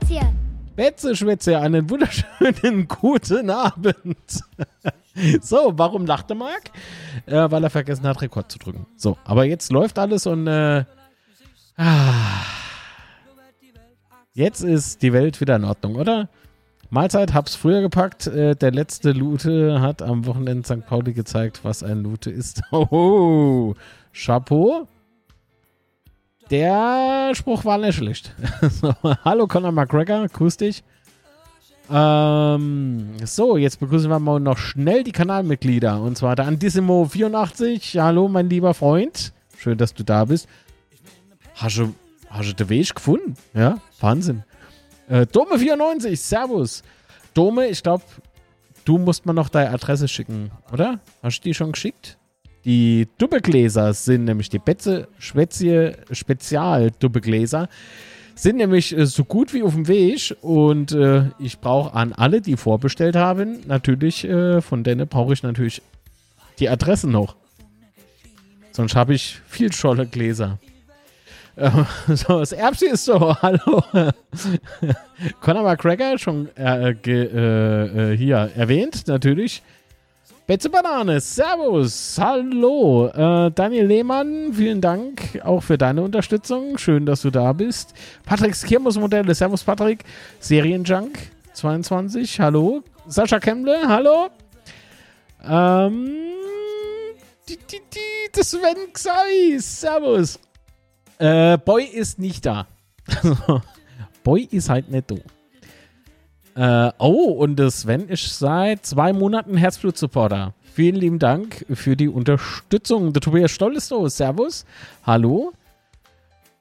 Schwätzchen. Betze Schwätze, einen wunderschönen guten Abend. so, warum lachte Marc? Äh, weil er vergessen hat, Rekord zu drücken. So, aber jetzt läuft alles und äh, ah, jetzt ist die Welt wieder in Ordnung, oder? Mahlzeit, hab's früher gepackt. Äh, der letzte Lute hat am Wochenende St. Pauli gezeigt, was ein Lute ist. Oh, Chapeau. Der Spruch war nicht schlecht. hallo Conor McGregor, grüß dich. Ähm, so, jetzt begrüßen wir mal noch schnell die Kanalmitglieder. Und zwar der Antissimo84. Hallo, mein lieber Freund. Schön, dass du da bist. Hast du, hast du den Weg gefunden? Ja, Wahnsinn. Äh, Dome94, Servus. Dome, ich glaube, du musst mir noch deine Adresse schicken, oder? Hast du die schon geschickt? Die Dubbegläser sind nämlich die Betze Schwätzie Spezial Dubbegläser. Sind nämlich äh, so gut wie auf dem Weg und äh, ich brauche an alle, die vorbestellt haben, natürlich, äh, von denen brauche ich natürlich die Adresse noch. Sonst habe ich viel scholle Gläser. Äh, so, das Erbsi ist so, hallo. Conor McGregor schon äh, ge, äh, hier erwähnt, natürlich. Betze Banane, Servus, hallo. Äh, Daniel Lehmann, vielen Dank auch für deine Unterstützung. Schön, dass du da bist. Patricks Kirmes-Modelle, Servus Patrick. Serienjunk 22, hallo. Sascha Kemble, hallo. Ähm, die, die, die, das Sven Xai, Servus. Äh, Boy ist nicht da. Boy ist halt nicht da. Äh, oh, und Sven ist seit zwei Monaten Herzblut-Supporter. Vielen lieben Dank für die Unterstützung. Der Tobias Stoll ist da. Servus. Hallo.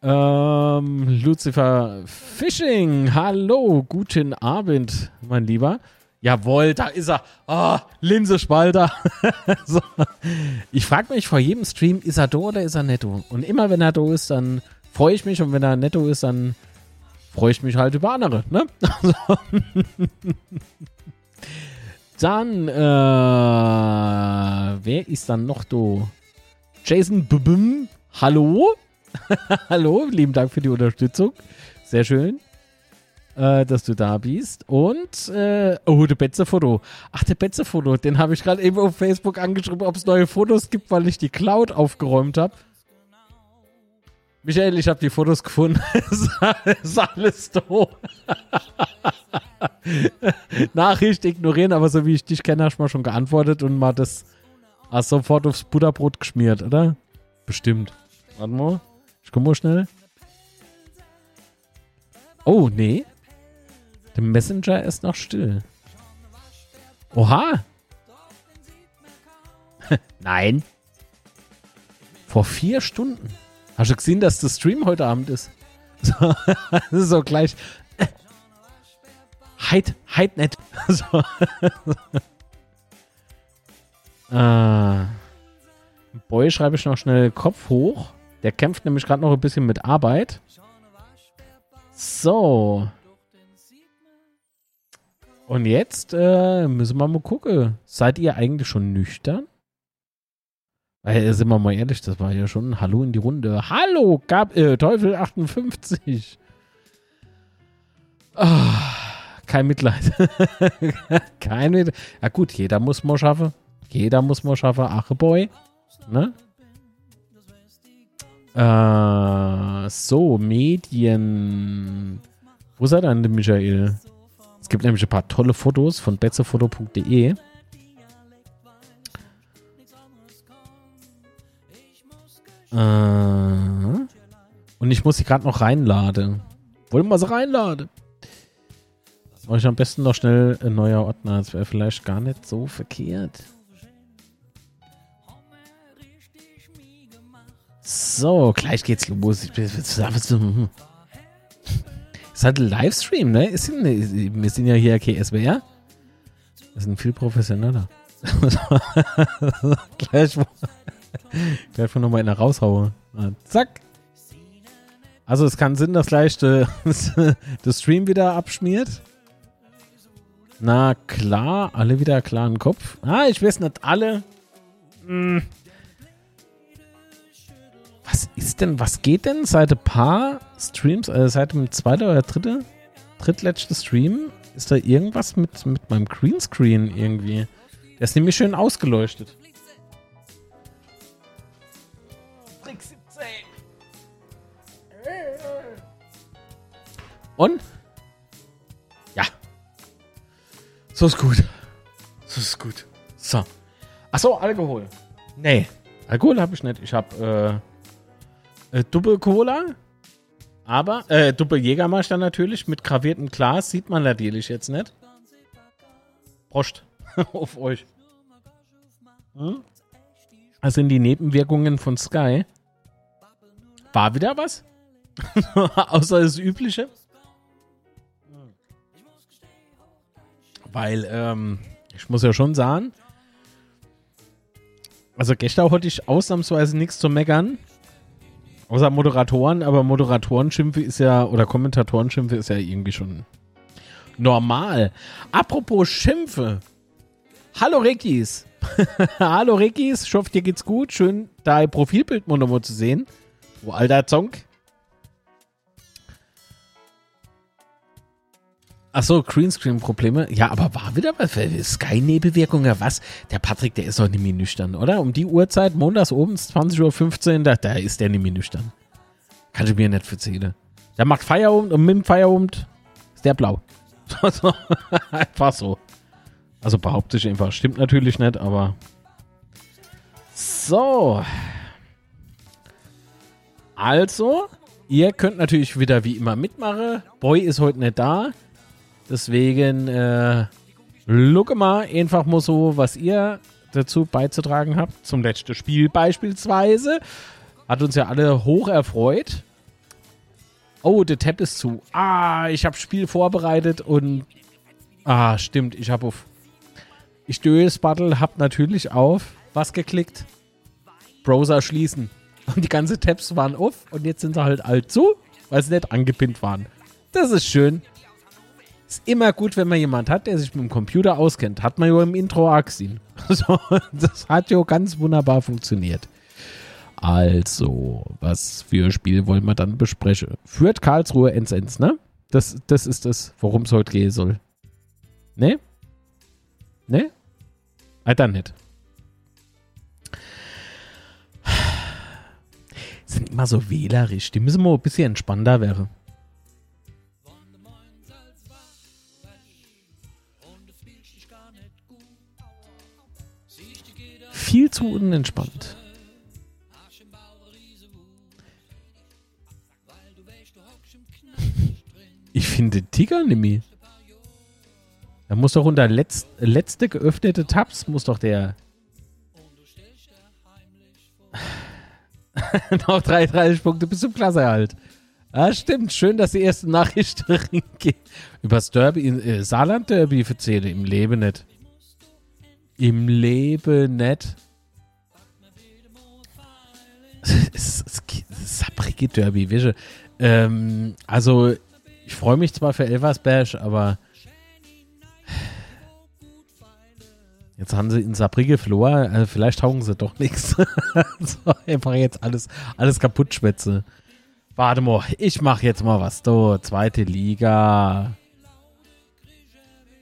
Ähm, Lucifer Fishing. Hallo. Guten Abend, mein Lieber. Jawohl, da ist er. Oh, Linse Spalter. so. Ich frage mich vor jedem Stream, ist er da oder ist er netto? Und immer wenn er da ist, dann freue ich mich. Und wenn er netto ist, dann freue ich mich halt über andere. Ne? dann, äh, wer ist dann noch da? Jason Bubum. Hallo. Hallo, lieben Dank für die Unterstützung. Sehr schön, äh, dass du da bist. Und, äh, oh, der Betze-Foto. Ach, der Betze-Foto, den habe ich gerade eben auf Facebook angeschrieben, ob es neue Fotos gibt, weil ich die Cloud aufgeräumt habe. Michael, ich habe die Fotos gefunden. ist alles doof. Nachricht ignorieren, aber so wie ich dich kenne, hast du mal schon geantwortet und mal das hast sofort aufs Butterbrot geschmiert, oder? Bestimmt. Warte mal. Ich komme mal schnell. Oh, nee. Der Messenger ist noch still. Oha. Nein. Vor vier Stunden. Hast du gesehen, dass der Stream heute Abend ist? So, so gleich. Heid, heid nicht. So. ah. Boy schreibe ich noch schnell Kopf hoch. Der kämpft nämlich gerade noch ein bisschen mit Arbeit. So. Und jetzt äh, müssen wir mal gucken. Seid ihr eigentlich schon nüchtern? Weil, sind wir mal ehrlich, das war ja schon ein Hallo in die Runde. Hallo, Gab äh, Teufel 58. Oh, ah, kein Mitleid. kein Mitleid. Ja gut, jeder muss mal schaffen. Jeder muss mal schaffen. Acheboy. Ne? Äh, so, Medien. Wo seid ihr denn, Michael? Es gibt nämlich ein paar tolle Fotos von betzefoto.de. Äh, und ich muss sie gerade noch reinladen. Wollen wir sie reinladen? Mache ich am besten noch schnell ein neuer Ordner. Das wäre vielleicht gar nicht so verkehrt. So, gleich geht's los. Ist halt ein Livestream, ne? Wir sind ja hier KSWR. Wir sind viel professioneller. gleich, gleich von nochmal einer raushaue. Zack. Also es kann Sinn, dass gleich der Stream wieder abschmiert. Na klar, alle wieder klaren Kopf. Ah, ich weiß nicht alle. Hm. Was ist denn, was geht denn seit ein paar Streams, äh, seit dem zweiten oder dritten drittletzte Stream ist da irgendwas mit, mit meinem Greenscreen irgendwie. Der ist nämlich schön ausgeleuchtet. Und? Ja. So ist gut. So ist gut. So. Achso, Alkohol. Nee, Alkohol habe ich nicht. Ich habe äh, äh, Double Cola. Aber, äh, Double Jägermeister natürlich mit graviertem Glas. Sieht man natürlich jetzt nicht. Prost auf euch. Hm? Das sind die Nebenwirkungen von Sky. War wieder was? Außer das Übliche. Weil, ähm, ich muss ja schon sagen, also gestern hatte ich ausnahmsweise nichts zu meckern. Außer Moderatoren, aber Moderatorenschimpfe ist ja, oder Kommentatoren-Schimpfe ist ja irgendwie schon normal. Apropos Schimpfe. Hallo Rickis. Hallo Rickis, ich hoffe dir geht's gut. Schön, dein Profilbild mal zu sehen. Du alter Zonk. Achso, Greenscreen-Probleme. Ja, aber war wieder was? Sky-Nebelwirkung, ja was? Der Patrick, der ist doch nicht mehr nüchtern, oder? Um die Uhrzeit, montags oben, 20.15 Uhr, da, da ist der nicht mehr nüchtern. Kann ich mir nicht erzählen. Der macht Feierabend und mit dem Feierabend ist der blau. einfach so. Also behaupte ich einfach. Stimmt natürlich nicht, aber. So. Also, ihr könnt natürlich wieder wie immer mitmachen. Boy ist heute nicht da. Deswegen, äh, look mal einfach mal so, was ihr dazu beizutragen habt. Zum letzten Spiel beispielsweise. Hat uns ja alle hoch erfreut. Oh, der Tab ist zu. Ah, ich habe Spiel vorbereitet und. Ah, stimmt. Ich habe auf. Ich das Battle, hab natürlich auf. Was geklickt? Browser schließen. Und die ganzen Tabs waren auf und jetzt sind sie halt alt zu, weil sie nicht angepinnt waren. Das ist schön. Ist immer gut, wenn man jemand hat, der sich mit dem Computer auskennt. Hat man ja im Intro auch gesehen. So, das hat ja ganz wunderbar funktioniert. Also, was für ein Spiel wollen wir dann besprechen? Führt Karlsruhe ins Ends, ne? Das, das ist das, worum es heute gehen soll. Ne? Ne? Ah, dann nicht. Sind immer so wählerisch. Die müssen mal ein bisschen entspannter werden. Viel zu unentspannt. Ich finde Tiger Nimi. Da muss doch unter letzt, letzte geöffnete Tabs muss doch der. Noch 33 Punkte bis zum Klasseerhalt. Ah, stimmt. Schön, dass die erste Nachricht geht. Übers Derby, äh, Saarland-Derby verzähle im Leben nicht. Im Leben nicht. Sabrige Derby, wische. Ähm, also, ich freue mich zwar für Elversberg, aber jetzt haben sie in Sabrige verloren. Also vielleicht taugen sie doch nichts. so, einfach jetzt alles, alles kaputt schwätze. Warte mal, ich mache jetzt mal was. So, zweite Liga.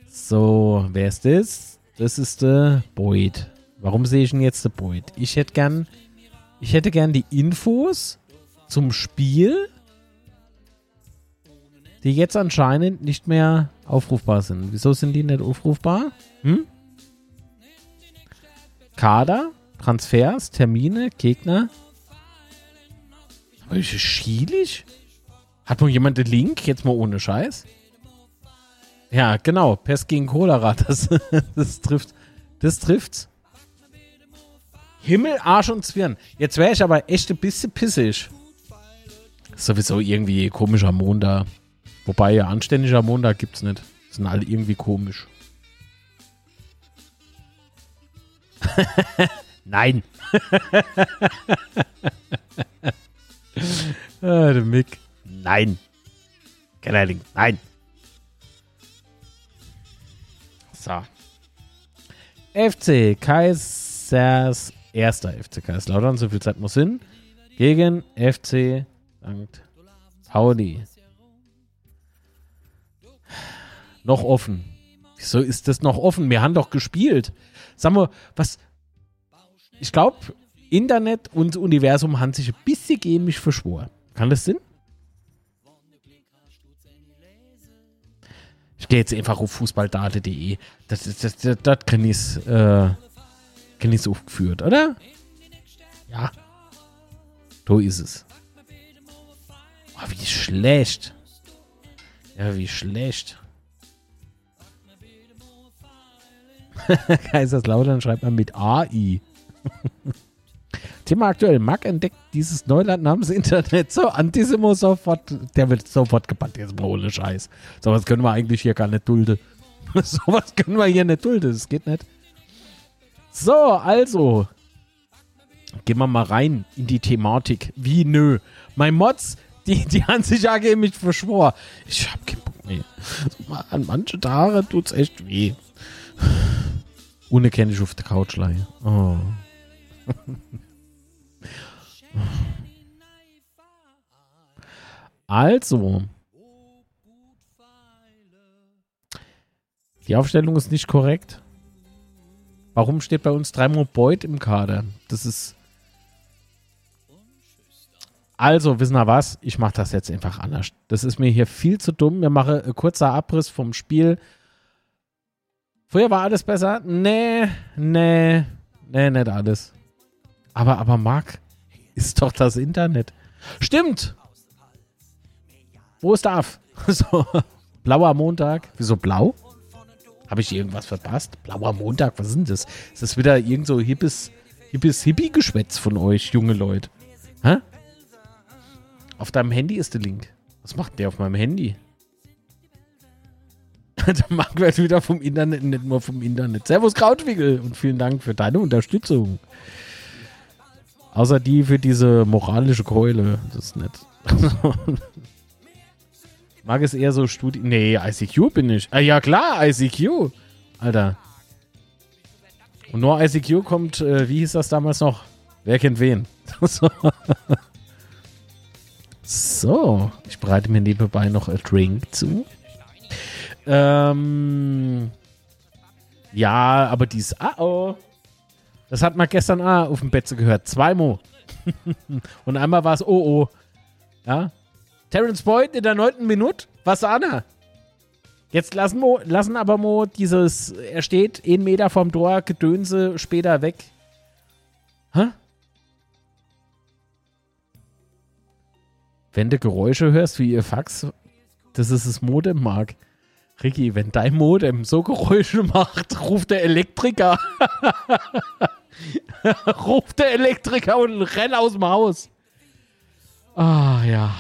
So, wer ist das? Das ist der Boyd. Warum sehe ich denn jetzt der Boyd? Ich hätte gern, ich hätte gern die Infos zum Spiel, die jetzt anscheinend nicht mehr aufrufbar sind. Wieso sind die nicht aufrufbar? Hm? Kader, Transfers, Termine, Gegner. Aber ist schielig? Hat noch jemand den Link? Jetzt mal ohne Scheiß. Ja, genau. Pest gegen Cholera. Das, das trifft. Das trifft's. Himmel, Arsch und Zwirn. Jetzt wäre ich aber echt ein bisschen pissig. Sowieso irgendwie komischer Montag. Wobei ja anständiger Montag gibt's nicht. Sind alle irgendwie komisch. Nein. ah, der Mick. Nein. Kellerling. Nein. FC Kaisers erster FC Kaiserslautern, so viel Zeit muss hin, gegen FC St. Pauli. Noch offen. Wieso ist das noch offen? Wir haben doch gespielt. Sag mal, was. Ich glaube, Internet und Universum haben sich ein bisschen mich verschworen. Kann das Sinn? Ich gehe jetzt einfach auf fußballdate.de. Das, das, das, das, das kann äh, kann aufgeführt, oder? Ja. So ist es. Oh, wie schlecht. Ja, wie schlecht. Kaiserslautern schreibt man mit AI. Thema aktuell. Mark entdeckt dieses Neuland namens Internet. So, Antisimo sofort. Der wird sofort gebannt. Jetzt mal ohne Scheiß. Sowas können wir eigentlich hier gar nicht dulden. Sowas können wir hier nicht dulden. Das geht nicht. So, also. Gehen wir mal rein in die Thematik. Wie nö. Mein Mods, die, die haben sich ja gegen mich verschworen. Ich hab keinen Bock mehr. An manche Tage tut's echt weh. Ohne kenne ich auf der Couch leihe. Oh. Also. Die Aufstellung ist nicht korrekt. Warum steht bei uns dreimal Beut im Kader? Das ist. Also, wissen wir was? Ich mache das jetzt einfach anders. Das ist mir hier viel zu dumm. Wir machen ein kurzer Abriss vom Spiel. Früher war alles besser. Nee, nee, nee, nicht alles. Aber, aber Marc, ist doch das Internet. Stimmt. Wo ist Darf? So, blauer Montag. Wieso blau? Habe ich irgendwas verpasst? Blauer Montag, was denn das? Ist das wieder irgend so hippes, hippes Hippie-Geschwätz von euch, junge Leute? Hä? Auf deinem Handy ist der Link. Was macht der auf meinem Handy? der Marc wird wieder vom Internet, nicht nur vom Internet. Servus Krautwickel und vielen Dank für deine Unterstützung. Außer die für diese moralische Keule. Das ist nett. Mag es eher so Studi... Nee, ICQ bin ich. Ah, ja klar, ICQ. Alter. Und nur ICQ kommt, äh, wie hieß das damals noch? Wer kennt wen? so, ich bereite mir nebenbei noch ein Drink zu. Ähm, ja, aber dies. Ah, oh. Das hat man gestern auch auf dem Bett gehört. Zweimal. Und einmal war es oh oh. Ja. Terence Boyd in der neunten Minute. Was Anna? Jetzt lassen, wir, lassen aber Mo dieses, er steht einen Meter vom Tor, Gedönse später weg. Hä? Wenn du Geräusche hörst wie ihr Fax, das ist das Modem, Mark. Ricky, wenn dein Modem so Geräusche macht, ruft der Elektriker. ruft der Elektriker und rennt aus dem Haus. Ah, ja.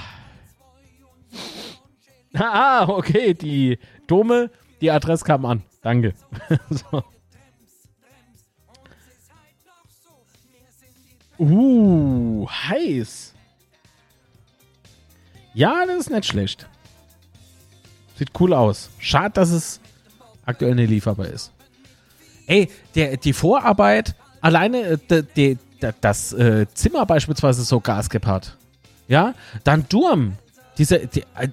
Ah, okay, die Dome, die Adresse kam an. Danke. so. Uh, heiß. Ja, das ist nicht schlecht. Sieht cool aus. Schade, dass es aktuell nicht lieferbar ist. Ey, der, die Vorarbeit, alleine äh, de, de, de, das äh, Zimmer beispielsweise so Gasgap hat. Ja, dann Durm. Diese, die, äh,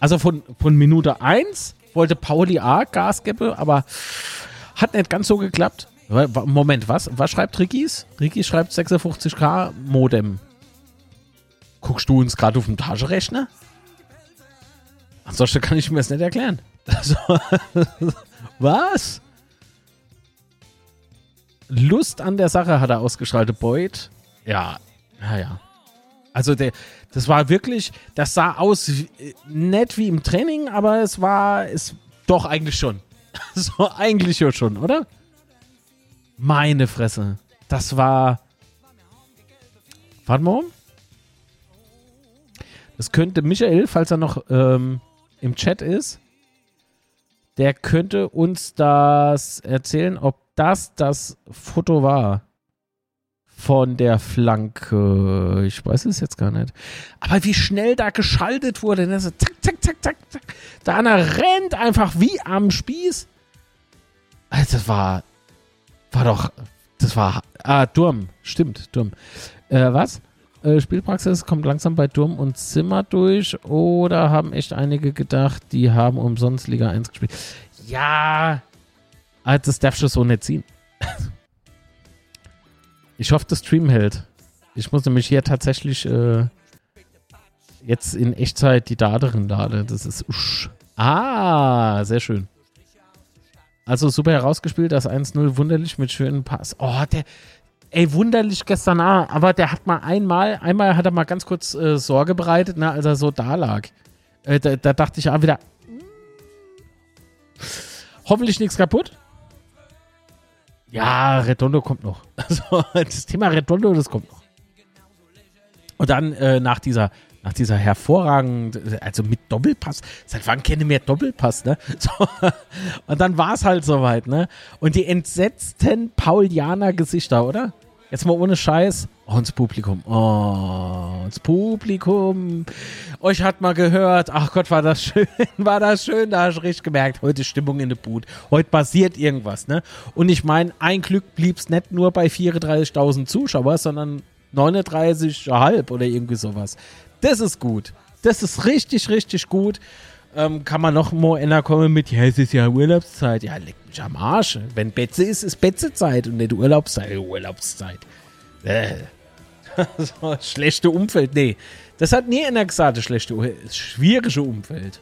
also von, von Minute 1 wollte Pauli A Gas geben, aber hat nicht ganz so geklappt. Moment, was? Was schreibt Rickys? Ricky schreibt 56k Modem. Guckst du uns gerade auf dem Taschenrechner? Ansonsten kann ich mir das nicht erklären. Also, was? Lust an der Sache hat er ausgestrahlt. Boyd. Ja, ja, ja. Also der, das war wirklich, das sah aus wie, nett wie im Training, aber es war, es doch eigentlich schon. so eigentlich schon, oder? Meine Fresse. Das war. Warte mal. Das könnte Michael, falls er noch ähm, im Chat ist, der könnte uns das erzählen, ob das das Foto war von der Flanke. Ich weiß es jetzt gar nicht. Aber wie schnell da geschaltet wurde. Ne? So zack, zack, zack, zack, zack. Da einer rennt einfach wie am Spieß. Also das war, war doch, das war, ah, Durm, stimmt, Durm. Äh, was? Äh, Spielpraxis kommt langsam bei Turm und Zimmer durch oder haben echt einige gedacht, die haben umsonst Liga 1 gespielt. Ja, das darfst du so nicht ziehen. Ich hoffe, der Stream hält. Ich muss nämlich hier tatsächlich äh, jetzt in Echtzeit die Daten laden. Das ist. Usch. Ah, sehr schön. Also super herausgespielt, das 1-0 wunderlich mit schönen Pass. Oh, der, ey, wunderlich gestern ah, aber der hat mal einmal, einmal hat er mal ganz kurz äh, Sorge bereitet, ne, als er so da lag. Äh, da, da, dachte ich auch wieder, hoffentlich nichts kaputt. Ja, Redondo kommt noch. Also das Thema Redondo, das kommt noch. Und dann äh, nach dieser nach dieser hervorragenden, also mit Doppelpass, seit wann kenne ich mehr Doppelpass, ne? So, und dann war es halt soweit, ne? Und die entsetzten Paulianer-Gesichter, oder? Jetzt mal ohne Scheiß. Oh, ins Publikum. Oh, ins Publikum. Euch hat mal gehört. Ach Gott, war das schön. War das schön. Da hast du richtig gemerkt. Heute Stimmung in der Boot. Heute passiert irgendwas, ne? Und ich meine, ein Glück blieb es nicht nur bei 34.000 Zuschauern, sondern 39,5 oder irgendwie sowas. Das ist gut. Das ist richtig, richtig gut. Ähm, kann man noch mal einer kommen mit, ja, es ist ja Urlaubszeit. Ja, leck mich am Arsch. Wenn Betze ist, ist Betzezeit und nicht Urlaubszeit. Urlaubszeit. Äh. so, schlechte Umfeld. Nee, das hat nie einer gesagt, das schlechte, das schwierige Umfeld.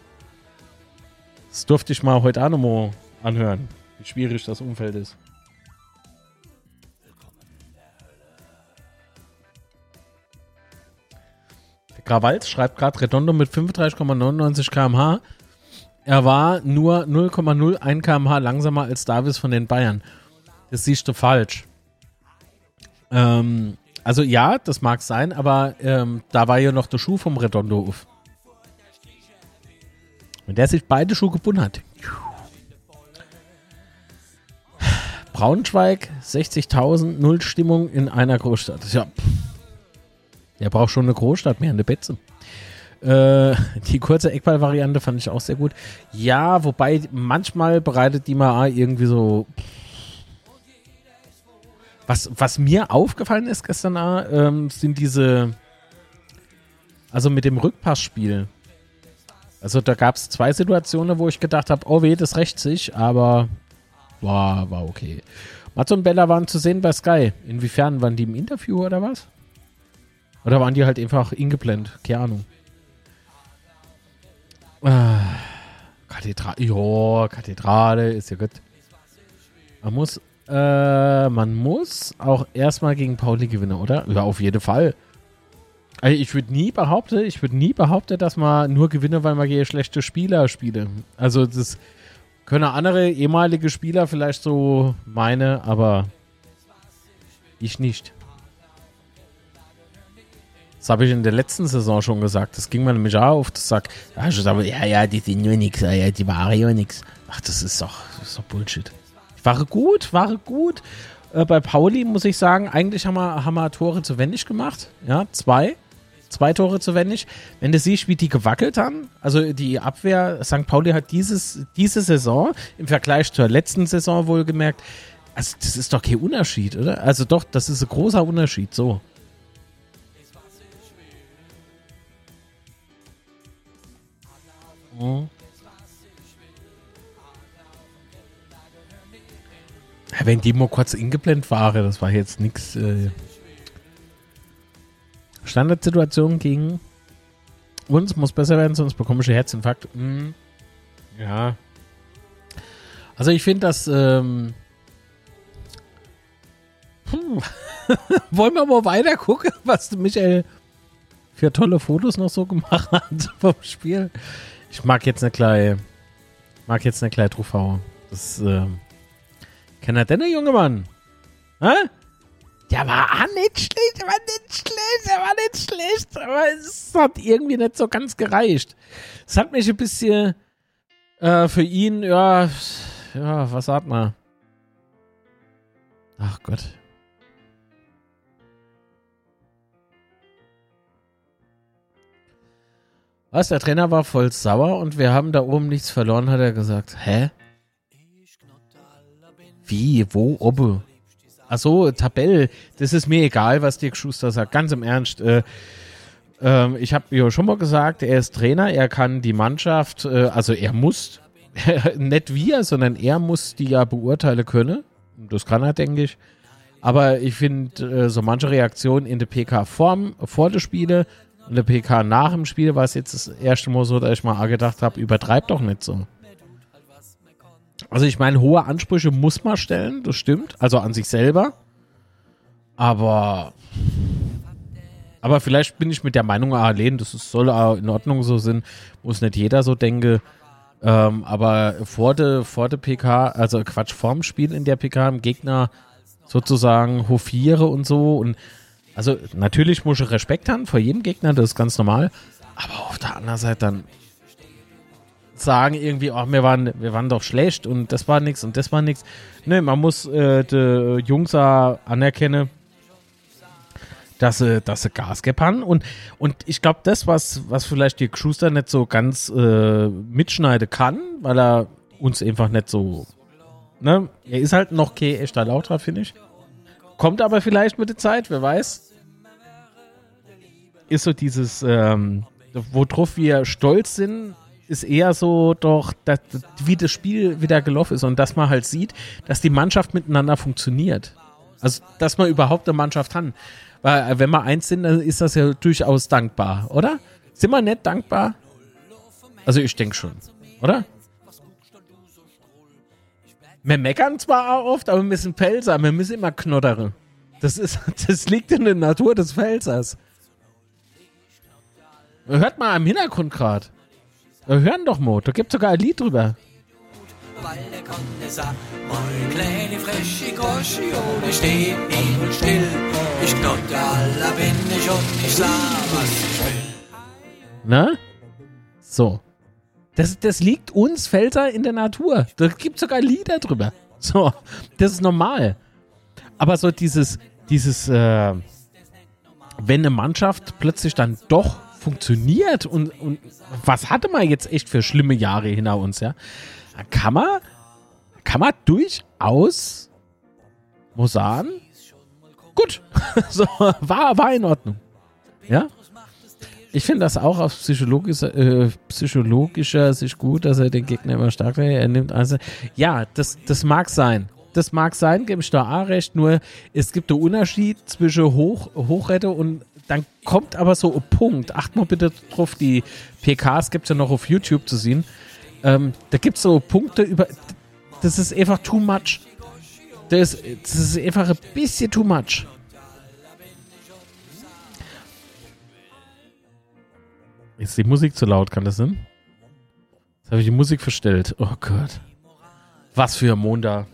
Das durfte ich mal heute auch noch mal anhören, wie schwierig das Umfeld ist. Krawalz schreibt gerade Redondo mit 35,99 km/h. Er war nur 0,01 km/h langsamer als Davis von den Bayern. Das siehst du falsch. Ähm, also ja, das mag sein, aber ähm, da war ja noch der Schuh vom Redondo auf. Und der sich beide Schuhe gebunden hat. Braunschweig, 60.000, Null Stimmung in einer Großstadt. Ja, pff. Der braucht schon eine Großstadt, mehr eine Betze. Äh, die kurze Eckball-Variante fand ich auch sehr gut. Ja, wobei manchmal bereitet die mal irgendwie so. Was, was mir aufgefallen ist gestern, ähm, sind diese. Also mit dem Rückpassspiel. Also da gab es zwei Situationen, wo ich gedacht habe, oh weh, das rächt sich, aber war, war okay. Mats und Bella waren zu sehen bei Sky. Inwiefern waren die im Interview oder was? Oder waren die halt einfach ingeblendet? Keine Ahnung. Ah, Kathedrale. Ja, Kathedrale ist ja gut. Man muss, äh, man muss auch erstmal gegen Pauli gewinnen, oder? Ja, auf jeden Fall. Also ich würde nie behaupten, ich würde nie behaupten, dass man nur gewinne, weil man gegen schlechte Spieler spiele. Also das können andere ehemalige Spieler vielleicht so meine, aber ich nicht. Das habe ich in der letzten Saison schon gesagt. Das ging mir nämlich auch auf das Sack. Ja, ich sage, ja, ja, die sind nur nix, ja, die waren ja nix. Ach, das ist doch, das ist doch Bullshit. Ich war gut, war gut. Äh, bei Pauli muss ich sagen, eigentlich haben wir, haben wir Tore zu wenig gemacht. Ja, zwei. Zwei Tore zu wenig. Wenn du siehst, wie die gewackelt haben, also die Abwehr, St. Pauli hat dieses, diese Saison im Vergleich zur letzten Saison wohlgemerkt, also das ist doch kein Unterschied, oder? Also doch, das ist ein großer Unterschied, so. Mhm. Wenn die mal kurz ingeblendet waren, das war jetzt nichts. Äh Standardsituation gegen uns muss besser werden, sonst bekomme ich einen Herzinfarkt. Mhm. Ja. Also ich finde das. Ähm Wollen wir mal weiter gucken, was Michael für tolle Fotos noch so gemacht hat vom Spiel? Ich mag jetzt eine kleine, mag jetzt eine kleine Trufau. Das, äh, kann er denn der junge Mann? Hä? Der war auch nicht schlecht, der war nicht schlecht, der war nicht schlecht, aber es hat irgendwie nicht so ganz gereicht. Es hat mich ein bisschen äh, für ihn, ja, ja, was sagt man? Ach Gott. Was? Der Trainer war voll sauer und wir haben da oben nichts verloren, hat er gesagt. Hä? Wie? Wo? Obbe? Ach so, Tabelle, das ist mir egal, was Dirk Schuster sagt. Ganz im Ernst. Äh, ähm, ich habe ja schon mal gesagt, er ist Trainer, er kann die Mannschaft, äh, also er muss, nicht wir, sondern er muss die ja beurteilen können. Das kann er, denke ich. Aber ich finde, äh, so manche Reaktionen in der PK vor, der Der PK nach dem Spiel war es jetzt das erste Mal so, dass ich mal gedacht habe, übertreibt doch nicht so. Also ich meine, hohe Ansprüche muss man stellen, das stimmt. Also an sich selber. Aber aber vielleicht bin ich mit der Meinung allein, das soll auch in Ordnung so sein, muss nicht jeder so denke. Ähm, aber vor der vor de PK, also Quatsch, vorm Spiel in der PK im Gegner sozusagen hofiere und so. Und also natürlich muss ich Respekt haben vor jedem Gegner, das ist ganz normal. Aber auf der anderen Seite dann sagen irgendwie, oh, wir waren, wir waren doch schlecht und das war nichts und das war nichts. Ne, man muss äh, die Jungs anerkennen, dass sie, dass sie Gas geben und, und ich glaube, das, was, was vielleicht die Schuster nicht so ganz äh, mitschneiden kann, weil er uns einfach nicht so, ne, er ist halt noch kein echter Lauter, finde ich. Kommt aber vielleicht mit der Zeit, wer weiß. Ist so dieses, ähm, worauf wir stolz sind, ist eher so doch, dass, wie das Spiel wieder gelaufen ist und dass man halt sieht, dass die Mannschaft miteinander funktioniert. Also, dass man überhaupt eine Mannschaft hat. Weil, äh, wenn wir eins sind, dann ist das ja durchaus dankbar, oder? Sind wir nicht dankbar? Also, ich denke schon, oder? Wir meckern zwar auch oft, aber wir müssen Pelzer, wir müssen immer knoddere. Das, ist, das liegt in der Natur des Pfälzers. Hört mal im Hintergrund gerade. Hören doch mal, da gibt sogar ein Lied drüber. Weil der Kunde sagt, mein kleine frische Groschione steh und still. Ich knotte aller bin ich und ich sah, was ich will. Na? So. Das, das liegt uns Felser in der Natur. Da gibt sogar Lieder drüber. So, das ist normal. Aber so dieses, dieses, äh, wenn eine Mannschaft plötzlich dann doch funktioniert und, und was hatte man jetzt echt für schlimme Jahre hinter uns, ja? Da kann man, kann man durchaus, sagen, gut, so, war, war in Ordnung. Ja? Ich finde das auch aus psychologischer, äh, psychologischer Sicht gut, dass er den Gegner immer stark wäre. Er nimmt also, ja, das, das mag sein. Das mag sein, gebe ich da auch recht. Nur es gibt einen Unterschied zwischen Hoch, Hochrette und dann kommt aber so ein Punkt. Acht mal bitte drauf, die PKs gibt es ja noch auf YouTube zu sehen. Ähm, da gibt es so Punkte über. Das ist einfach too much. Das das ist einfach ein bisschen too much. Ist die Musik zu laut, kann das sein? Jetzt habe ich die Musik verstellt. Oh Gott. Was für ein Montag.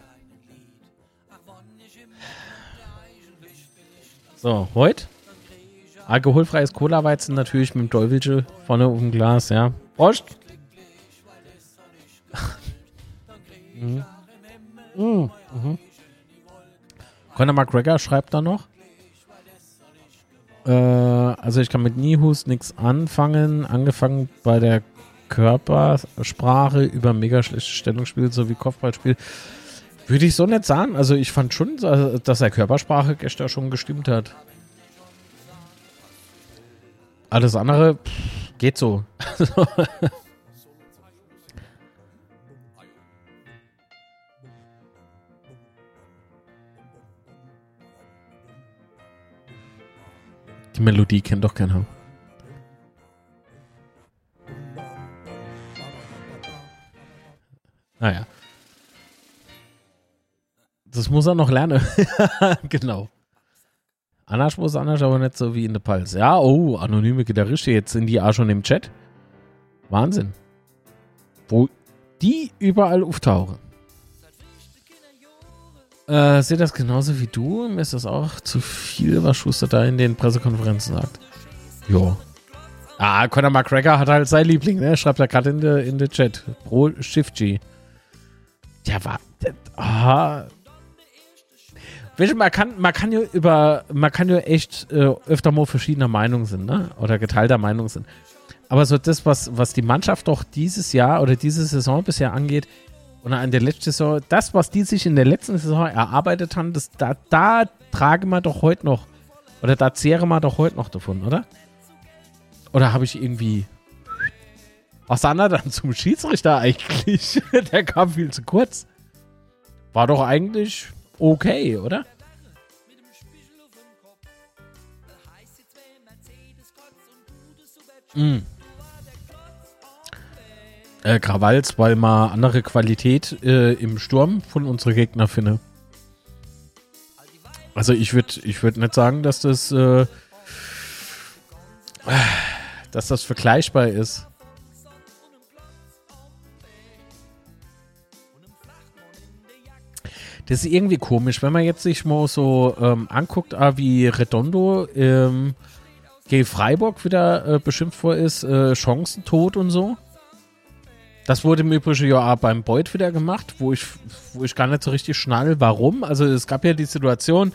So, heute Alkoholfreies Cola-Weizen natürlich mit dem Teufelsche vorne auf dem Glas, ja. Prost! mhm. Mhm. Mhm. Conor McGregor schreibt da noch. Äh, also ich kann mit Nihus nichts anfangen. Angefangen bei der Körpersprache über mega schlechtes Stellungsspiel sowie Kopfballspiel. Würde ich so nicht sagen. Also ich fand schon, dass er Körpersprache gestern schon gestimmt hat. Alles andere pff, geht so. Die Melodie kennt doch keiner. Naja. Das muss er noch lernen. genau. Anders muss anders, aber nicht so wie in der Pals. Ja, oh, anonyme Gitarriste, jetzt sind die auch schon im Chat. Wahnsinn. Wo die überall auftauchen. Äh, sehe das genauso wie du. Mir ist das auch zu viel, was Schuster da in den Pressekonferenzen sagt. Jo. Ah, Conor McGregor hat halt sein Liebling, ne? Schreibt er gerade in der in Chat. Pro Shift G. Ja, war. Ah, man kann, man kann ja über, man kann ja echt äh, öfter mal verschiedener Meinung sind, ne? Oder geteilter Meinung sind. Aber so das, was, was die Mannschaft doch dieses Jahr oder diese Saison bisher angeht, Und an der letzten Saison, das, was die sich in der letzten Saison erarbeitet haben, das, da, da tragen wir doch heute noch, oder da zehren wir doch heute noch davon, oder? Oder habe ich irgendwie. Was sah er dann zum Schiedsrichter eigentlich? der kam viel zu kurz. War doch eigentlich okay, oder? Mm. Äh, Krawalls, weil man andere Qualität äh, im Sturm von unseren Gegner finde. Also ich würde ich würd nicht sagen, dass das äh, dass das vergleichbar ist. Das ist irgendwie komisch, wenn man jetzt sich mal so ähm, anguckt, ah, wie Redondo ähm, gegen Freiburg wieder äh, beschimpft vor ist, äh, Chancentod und so. Das wurde im Übrigen ja beim Beuth wieder gemacht, wo ich, wo ich gar nicht so richtig schnall, warum. Also es gab ja die Situation,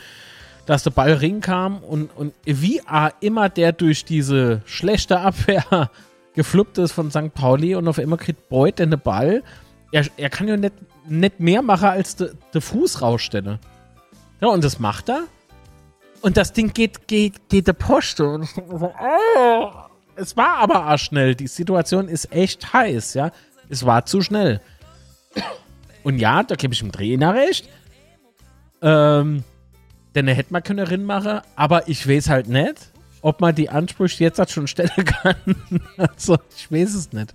dass der Ball ring kam und, und wie immer der durch diese schlechte Abwehr gefluppt ist von St. Pauli und auf einmal kriegt Beuth den Ball. Er, er kann ja nicht, nicht mehr machen, als der de Fuß rausstelle. Ja, und das macht er. Und das Ding geht, geht, geht der Poste. Und oh, es war aber auch schnell. Die Situation ist echt heiß, ja. Es war zu schnell. Und ja, da gebe ich dem Trainer recht. Ähm, denn er hätte mal können machen, aber ich weiß halt nicht, ob man die Ansprüche jetzt halt schon stellen kann. also, ich weiß es nicht.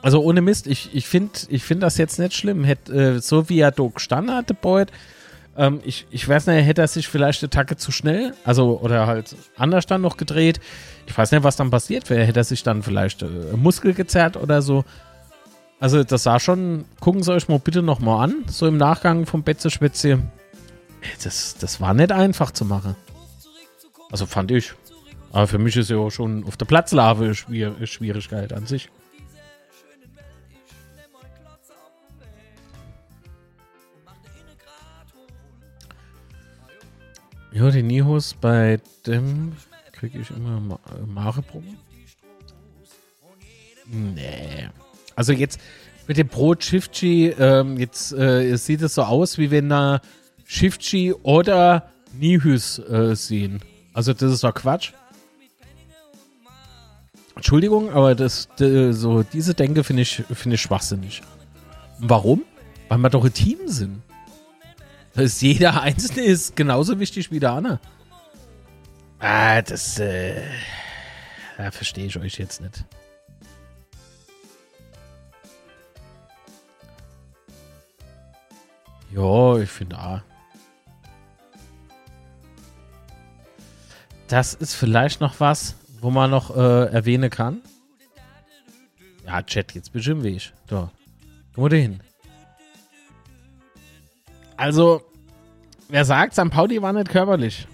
Also ohne Mist, ich, ich finde ich find das jetzt nicht schlimm. Hätt, äh, so wie er da gestanden hatte, Boyd, ähm, ich, ich weiß nicht, hätte er sich vielleicht eine Tacke zu schnell, also oder halt anders dann noch gedreht. Ich weiß nicht, was dann passiert wäre. Hätte er sich dann vielleicht äh, Muskel gezerrt oder so. Also das sah schon, gucken Sie euch mal bitte nochmal an, so im Nachgang vom Betze Das, das war nicht einfach zu machen. Also fand ich. Aber für mich ist ja auch schon auf der Platzlave eine Schwierigkeit an sich. Ja, die Nihos bei dem kriege ich immer Ma Mareproben. Nee. Also jetzt mit dem Brot Shifty, ähm, jetzt äh, sieht es so aus, wie wenn da Shifty oder Nihus äh, sehen. Also das ist doch Quatsch. Entschuldigung, aber das, so diese Denke finde ich, finde ich schwachsinnig. Warum? Weil wir doch ein Team sind. Das jeder Einzelne ist genauso wichtig wie der andere. Ah, das, äh, da verstehe ich euch jetzt nicht. Ja, ich finde A. Das ist vielleicht noch was, wo man noch äh, erwähnen kann. Ja, Chat, jetzt bestimmt wie ich. Da. Guck mal hin. Also, wer sagt, St. Pauli war nicht körperlich?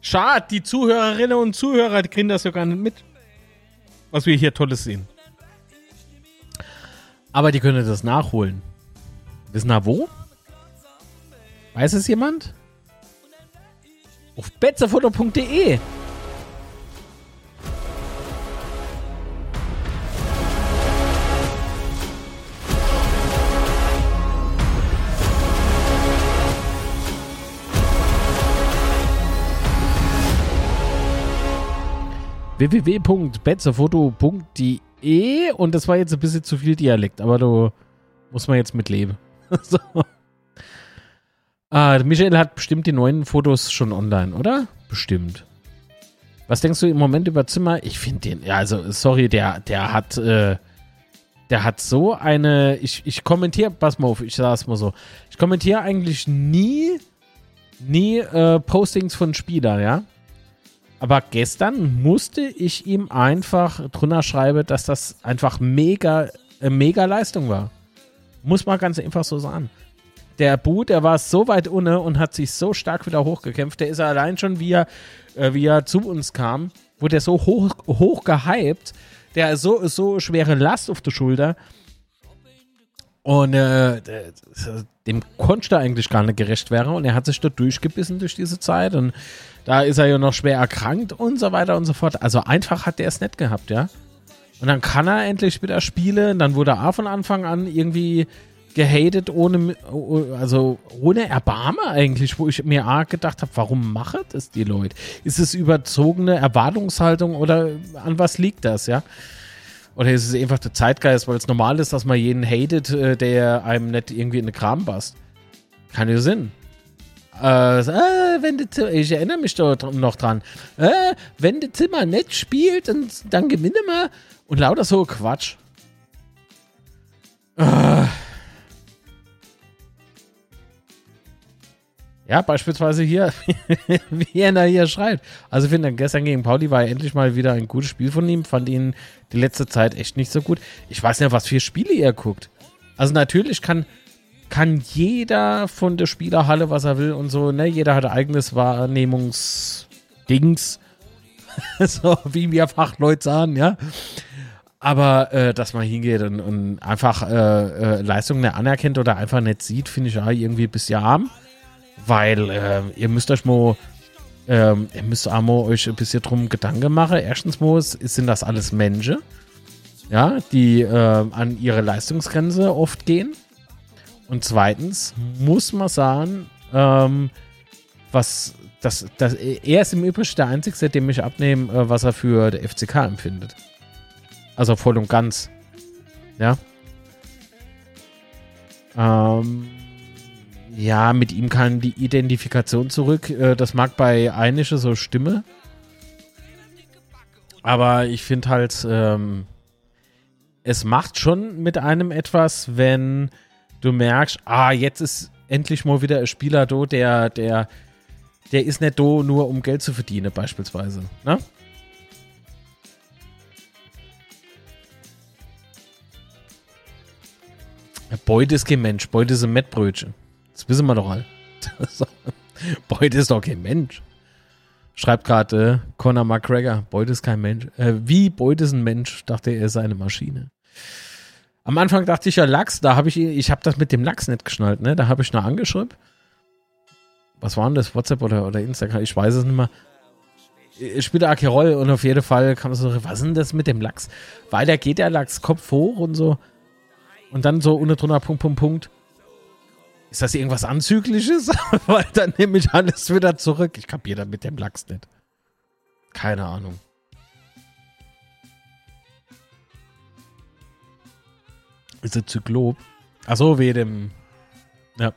Schade, die Zuhörerinnen und Zuhörer die kriegen das sogar nicht mit. Was wir hier Tolles sehen. Aber die können das nachholen. Wissen wir wo? Weiß es jemand? Auf betzefoto.de. www.betzefoto.de und das war jetzt ein bisschen zu viel Dialekt, aber du muss man jetzt mitleben. so. Ah, Michael hat bestimmt die neuen Fotos schon online, oder? Bestimmt. Was denkst du im Moment über Zimmer? Ich finde den, ja, also, sorry, der, der hat, äh, der hat so eine, ich, ich kommentiere, pass mal auf, ich sage es mal so, ich kommentiere eigentlich nie, nie äh, Postings von Spielern, ja. Aber gestern musste ich ihm einfach drunter schreiben, dass das einfach mega, äh, mega Leistung war. Muss man ganz einfach so sagen. Der Bu, der war so weit unten und hat sich so stark wieder hochgekämpft. Der ist allein schon, wie er, äh, wie er zu uns kam, wurde er so hoch, hoch gehypt. Der ist so, so schwere Last auf der Schulter. Und äh, dem konnte eigentlich gar nicht gerecht werden. Und er hat sich da durchgebissen durch diese Zeit. Und da ist er ja noch schwer erkrankt und so weiter und so fort. Also einfach hat der es nicht gehabt, ja. Und dann kann er endlich wieder spielen. Dann wurde er von Anfang an irgendwie gehatet ohne, also ohne Erbarme eigentlich, wo ich mir auch gedacht habe, warum machen das die Leute? Ist es überzogene Erwartungshaltung oder an was liegt das, ja? Oder ist es einfach der Zeitgeist, weil es normal ist, dass man jeden hatet, äh, der einem nicht irgendwie in den Kram passt? Keine Sinn. Äh, äh, wenn der ich erinnere mich da noch dran. Äh, wenn der Zimmer nicht spielt, dann, dann gewinne wir. Und lauter so Quatsch. Äh. Ja, beispielsweise hier, wie er da hier schreibt. Also ich finde, gestern gegen Pauli war endlich mal wieder ein gutes Spiel von ihm. Fand ihn die letzte Zeit echt nicht so gut. Ich weiß nicht, was für Spiele er guckt. Also natürlich kann, kann jeder von der Spielerhalle, was er will und so, ne? Jeder hat eigenes Wahrnehmungsdings. so wie wir Fachleute sagen, ja. Aber äh, dass man hingeht und, und einfach äh, äh, Leistungen anerkennt oder einfach nicht sieht, finde ich ja irgendwie ein bisschen arm. Weil äh, ihr müsst euch mal, ähm, ihr müsst einmal euch ein bisschen drum Gedanken machen. Erstens mal sind das alles Menschen, ja, die äh, an ihre Leistungsgrenze oft gehen. Und zweitens muss man sagen, ähm, was das, das, er ist im Übrigen der Einzige, dem ich abnehme, äh, was er für der FCK empfindet. Also voll und ganz. Ja. Ähm, ja, mit ihm kann die Identifikation zurück. Äh, das mag bei Einische so stimme. Aber ich finde halt, ähm, es macht schon mit einem etwas, wenn du merkst, ah, jetzt ist endlich mal wieder ein Spieler do, der, der, der ist nicht do, nur um Geld zu verdienen, beispielsweise. Ne? Beute ist kein Mensch, Beute ist ein Mettbrötchen. Das wissen wir doch all. Beute ist doch kein Mensch. Schreibt gerade äh, Conor McGregor. Beute ist kein Mensch. Äh, wie Beute ist ein Mensch, dachte er, ist eine Maschine. Am Anfang dachte ich ja Lachs, da habe ich, ich habe das mit dem Lachs nicht geschnallt, ne? Da habe ich noch angeschrieben. Was war denn das? WhatsApp oder, oder Instagram? Ich weiß es nicht mehr. Ich spiele Akerol und auf jeden Fall kam so, was ist denn das mit dem Lachs? Weil da geht der Lachs Kopf hoch und so. Und dann so unten drunter Punkt, Punkt, Punkt. Ist das irgendwas Anzügliches? Weil dann nehme ich alles wieder zurück. Ich kapiere das mit dem Lachs nicht. Keine Ahnung. Ist ein Zyklop. Achso, wie dem. Ja.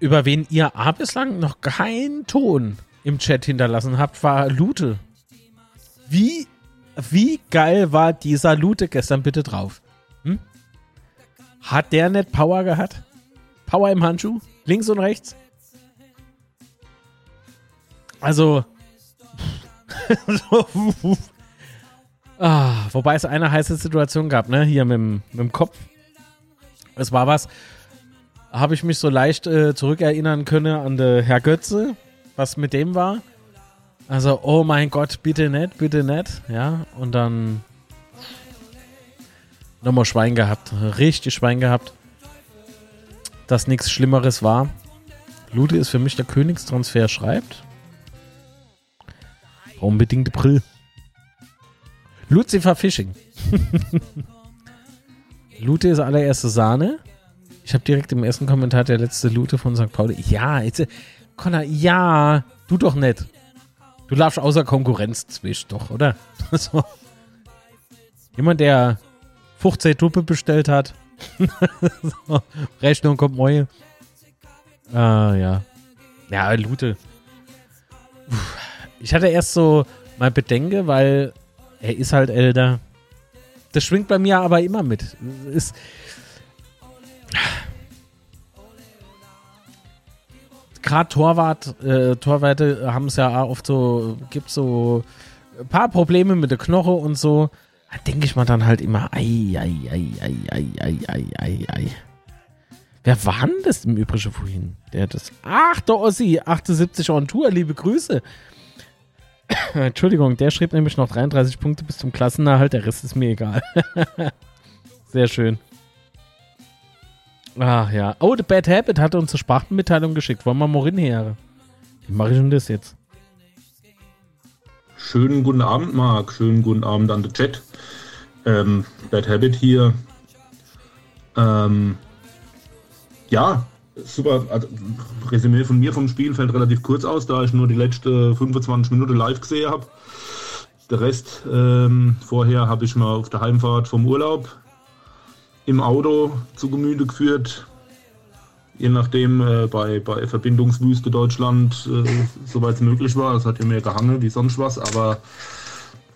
Über wen ihr A bislang noch keinen Ton im Chat hinterlassen habt, war Lute. Wie, wie geil war dieser Lute gestern bitte drauf? Hat der nicht Power gehabt? Power im Handschuh? Links und rechts? Also. ah, wobei es eine heiße Situation gab, ne? Hier mit, mit dem Kopf. Es war was. Habe ich mich so leicht äh, zurückerinnern können an den Herr Götze, was mit dem war. Also, oh mein Gott, bitte nicht, bitte nicht. Ja, und dann nochmal Schwein gehabt. Richtig Schwein gehabt. Dass nichts Schlimmeres war. Lute ist für mich der Königstransfer, schreibt. Unbedingt Brill. Lucifer Fishing. Lute ist allererste Sahne. Ich habe direkt im ersten Kommentar der letzte Lute von St. Pauli. Ja, jetzt, Connor, ja, du doch nicht. Du laufst außer Konkurrenz zwischen, doch, oder? Jemand, der 15 Tuppe bestellt hat. so, Rechnung kommt neue. Ah, ja. Ja, Lute. Ich hatte erst so mal Bedenke, weil er ist halt älter. Das schwingt bei mir aber immer mit. Ist. Gerade Torwart, äh, Torwarte haben es ja oft so, gibt so ein paar Probleme mit der Knoche und so denke ich mal dann halt immer, ei, ei, ei, ei, ei, ei, ei, ei, ei. Wer war denn das im Übrigen vorhin? Der das. Ach, der Ossi, 78 on Tour, liebe Grüße. Entschuldigung, der schrieb nämlich noch 33 Punkte bis zum Klassenerhalt, der Rest ist mir egal. Sehr schön. Ach ja. Oh, The Bad Habit hat uns eine Sprachmitteilung geschickt. Wollen wir mal hinher? Wie mache ich denn das jetzt? Schönen guten Abend, Marc. Schönen guten Abend an den Chat. Ähm, Bad Habit hier. Ähm, ja, super. Also, Resümee von mir vom Spiel fällt relativ kurz aus, da ich nur die letzten 25 Minuten live gesehen habe. Der Rest ähm, vorher habe ich mal auf der Heimfahrt vom Urlaub im Auto zu Gemüte geführt. Je nachdem äh, bei, bei Verbindungswüste Deutschland, äh, soweit es möglich war. Es hat ja mehr gehangen wie sonst was, aber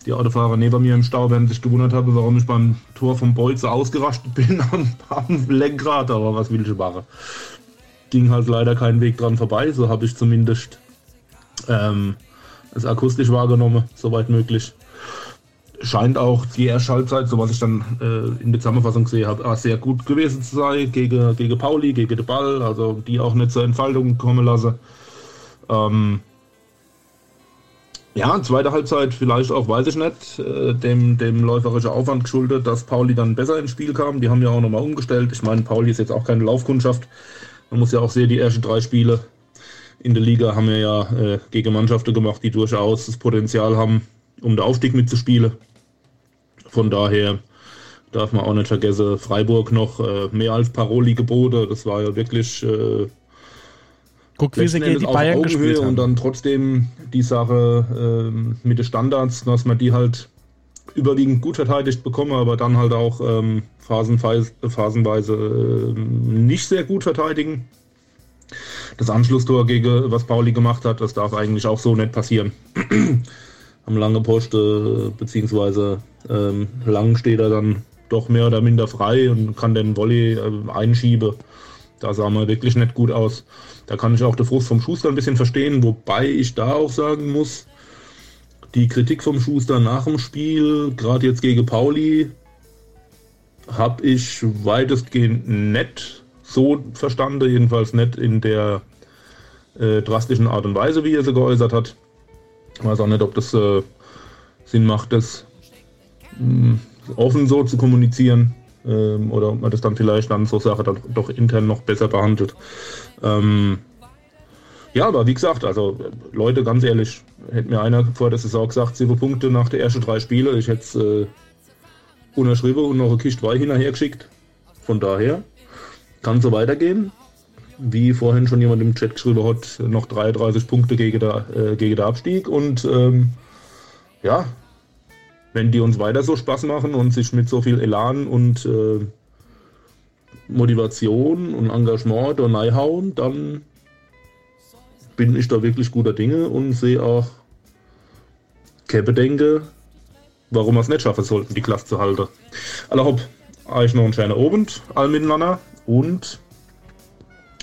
die Autofahrer neben mir im Stau werden sich gewundert haben, warum ich beim Tor vom Bolze ausgerastet bin am, am Lenkrad, aber was will ich machen? Ging halt leider kein Weg dran vorbei, so habe ich zumindest ähm, es akustisch wahrgenommen, soweit möglich scheint auch die erste Halbzeit, so was ich dann äh, in der Zusammenfassung gesehen habe, sehr gut gewesen zu sein gegen, gegen Pauli, gegen den Ball, also die auch nicht zur Entfaltung kommen lassen. Ähm, ja, zweite Halbzeit vielleicht auch, weiß ich nicht, äh, dem, dem läuferischen Aufwand geschuldet, dass Pauli dann besser ins Spiel kam. Die haben ja auch nochmal umgestellt. Ich meine, Pauli ist jetzt auch keine Laufkundschaft. Man muss ja auch sehen, die ersten drei Spiele in der Liga haben wir ja äh, gegen Mannschaften gemacht, die durchaus das Potenzial haben, um den Aufstieg mitzuspielen. Von daher darf man auch nicht vergessen, Freiburg noch äh, mehr als Paroli geboten. Das war ja wirklich. Äh, Guck, wie sie gegen die Bayern Augenhöhe gespielt haben. Und dann trotzdem die Sache äh, mit den Standards, dass man die halt überwiegend gut verteidigt bekommen, aber dann halt auch ähm, phasenweise, phasenweise äh, nicht sehr gut verteidigen. Das Anschlusstor gegen was Pauli gemacht hat, das darf eigentlich auch so nicht passieren. Am lange Poste, beziehungsweise ähm, lang steht er dann doch mehr oder minder frei und kann den Volley äh, einschieben. Da sah man wirklich nicht gut aus. Da kann ich auch den Frust vom Schuster ein bisschen verstehen, wobei ich da auch sagen muss, die Kritik vom Schuster nach dem Spiel, gerade jetzt gegen Pauli, habe ich weitestgehend nicht so verstanden, jedenfalls nicht in der äh, drastischen Art und Weise, wie er sie geäußert hat. Ich weiß auch nicht, ob das äh, Sinn macht, das mh, mm, offen so zu kommunizieren ähm, oder ob man das dann vielleicht dann so Sache dann doch intern noch besser behandelt. Ähm, ja, aber wie gesagt, also Leute, ganz ehrlich, hätte mir einer vor der Saison gesagt, sieben Punkte nach der ersten drei Spiele, ich hätte es äh, unterschrieben und noch eine Kiste Weih hinterher geschickt. Von daher kann so weitergehen. Wie vorhin schon jemand im Chat geschrieben hat, noch 33 Punkte gegen der, äh, gegen der Abstieg und ähm, ja, wenn die uns weiter so Spaß machen und sich mit so viel Elan und äh, Motivation und Engagement da reinhauen, dann bin ich da wirklich guter Dinge und sehe auch keine Bedenke, warum wir es nicht schaffen sollten, die Klasse zu halten. Also hopp, euch noch einen schönen Abend, all miteinander und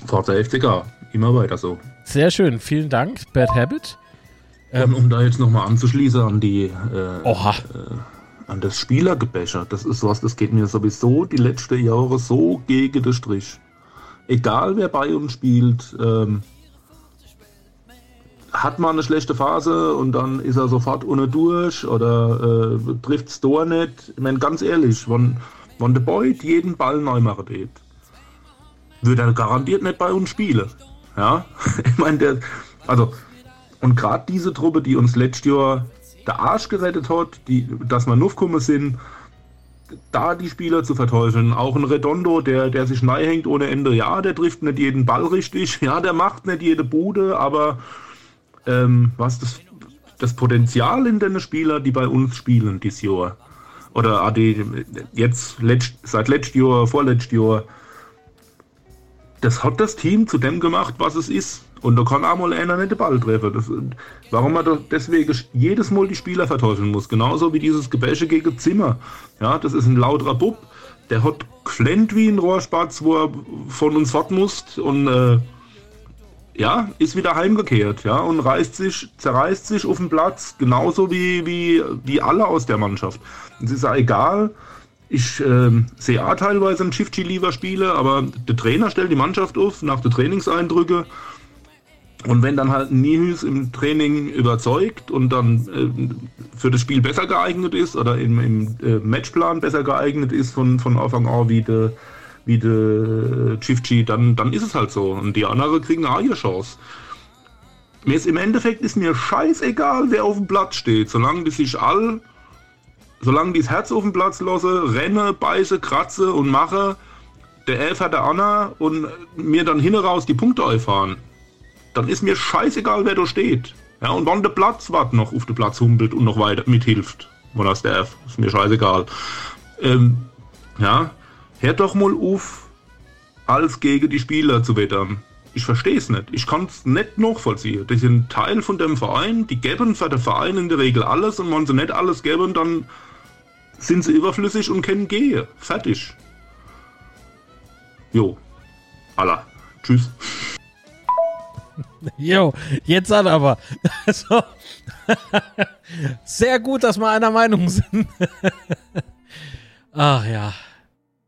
Forza FCK, immer weiter so. Sehr schön, vielen Dank, Bad Habit. Ähm, um da jetzt nochmal anzuschließen an die äh, äh, an das Spielergebäscher, das ist was, das geht mir sowieso die letzten Jahre so gegen den Strich. Egal wer bei uns spielt, ähm, hat man eine schlechte Phase und dann ist er sofort ohne durch oder äh, trifft es da nicht. Ich meine, ganz ehrlich, wenn, wenn der Beut jeden Ball neu machen wird er garantiert nicht bei uns spielen. Ja, ich meine, der, also und gerade diese Truppe, die uns letztes Jahr der Arsch gerettet hat, die, dass wir Nuffkumme sind, da die Spieler zu verteufeln. Auch ein Redondo, der, der sich hängt ohne Ende. Ja, der trifft nicht jeden Ball richtig. Ja, der macht nicht jede Bude, aber ähm, was das, das Potenzial in den Spieler, die bei uns spielen dieses Jahr, oder die jetzt letzt, seit letztes Jahr, vorletztes Jahr, das hat das Team zu dem gemacht, was es ist. Und da kann auch mal einer nicht den Ball treffen. Das, warum man deswegen jedes Mal die Spieler verteufeln muss. Genauso wie dieses Gebäsche gegen Zimmer. Ja, das ist ein lauterer Bub. Der hat geflennt wie ein Rohrspatz, wo er von uns fort muss. Und äh, ja, ist wieder heimgekehrt. Ja, und reißt sich, zerreißt sich auf dem Platz. Genauso wie, wie, wie alle aus der Mannschaft. Es ist ja egal. Ich äh, sehe auch teilweise ein Shifty lieber Spiele, aber der Trainer stellt die Mannschaft auf nach den Trainingseindrücke und wenn dann halt Nihus im Training überzeugt und dann äh, für das Spiel besser geeignet ist oder im, im äh, Matchplan besser geeignet ist von, von Anfang an wie der wie de Chifchi, dann, dann ist es halt so. Und die anderen kriegen auch ihre Chance. Mir ist im Endeffekt ist mir scheißegal, wer auf dem Platz steht, solange die sich all, solange die das Herz auf dem Platz lasse, renne, beiße, kratze und mache, der Elf hat der Anna und mir dann hin raus die Punkte einfahren, dann ist mir scheißegal, wer da steht. Ja, und wann der Platz was noch auf den Platz humpelt und noch weiter mithilft. Wo das der F, ist mir scheißegal. Ähm, ja, hört doch mal auf, als gegen die Spieler zu wettern. Ich verstehe es nicht. Ich kann es nicht nachvollziehen. Die sind Teil von dem Verein, die geben für den Verein in der Regel alles und wenn sie nicht alles geben, dann sind sie überflüssig und können gehen. Fertig. Jo. Allah. Tschüss. Jo, jetzt hat aber. Also, sehr gut, dass wir einer Meinung sind. Ach ja.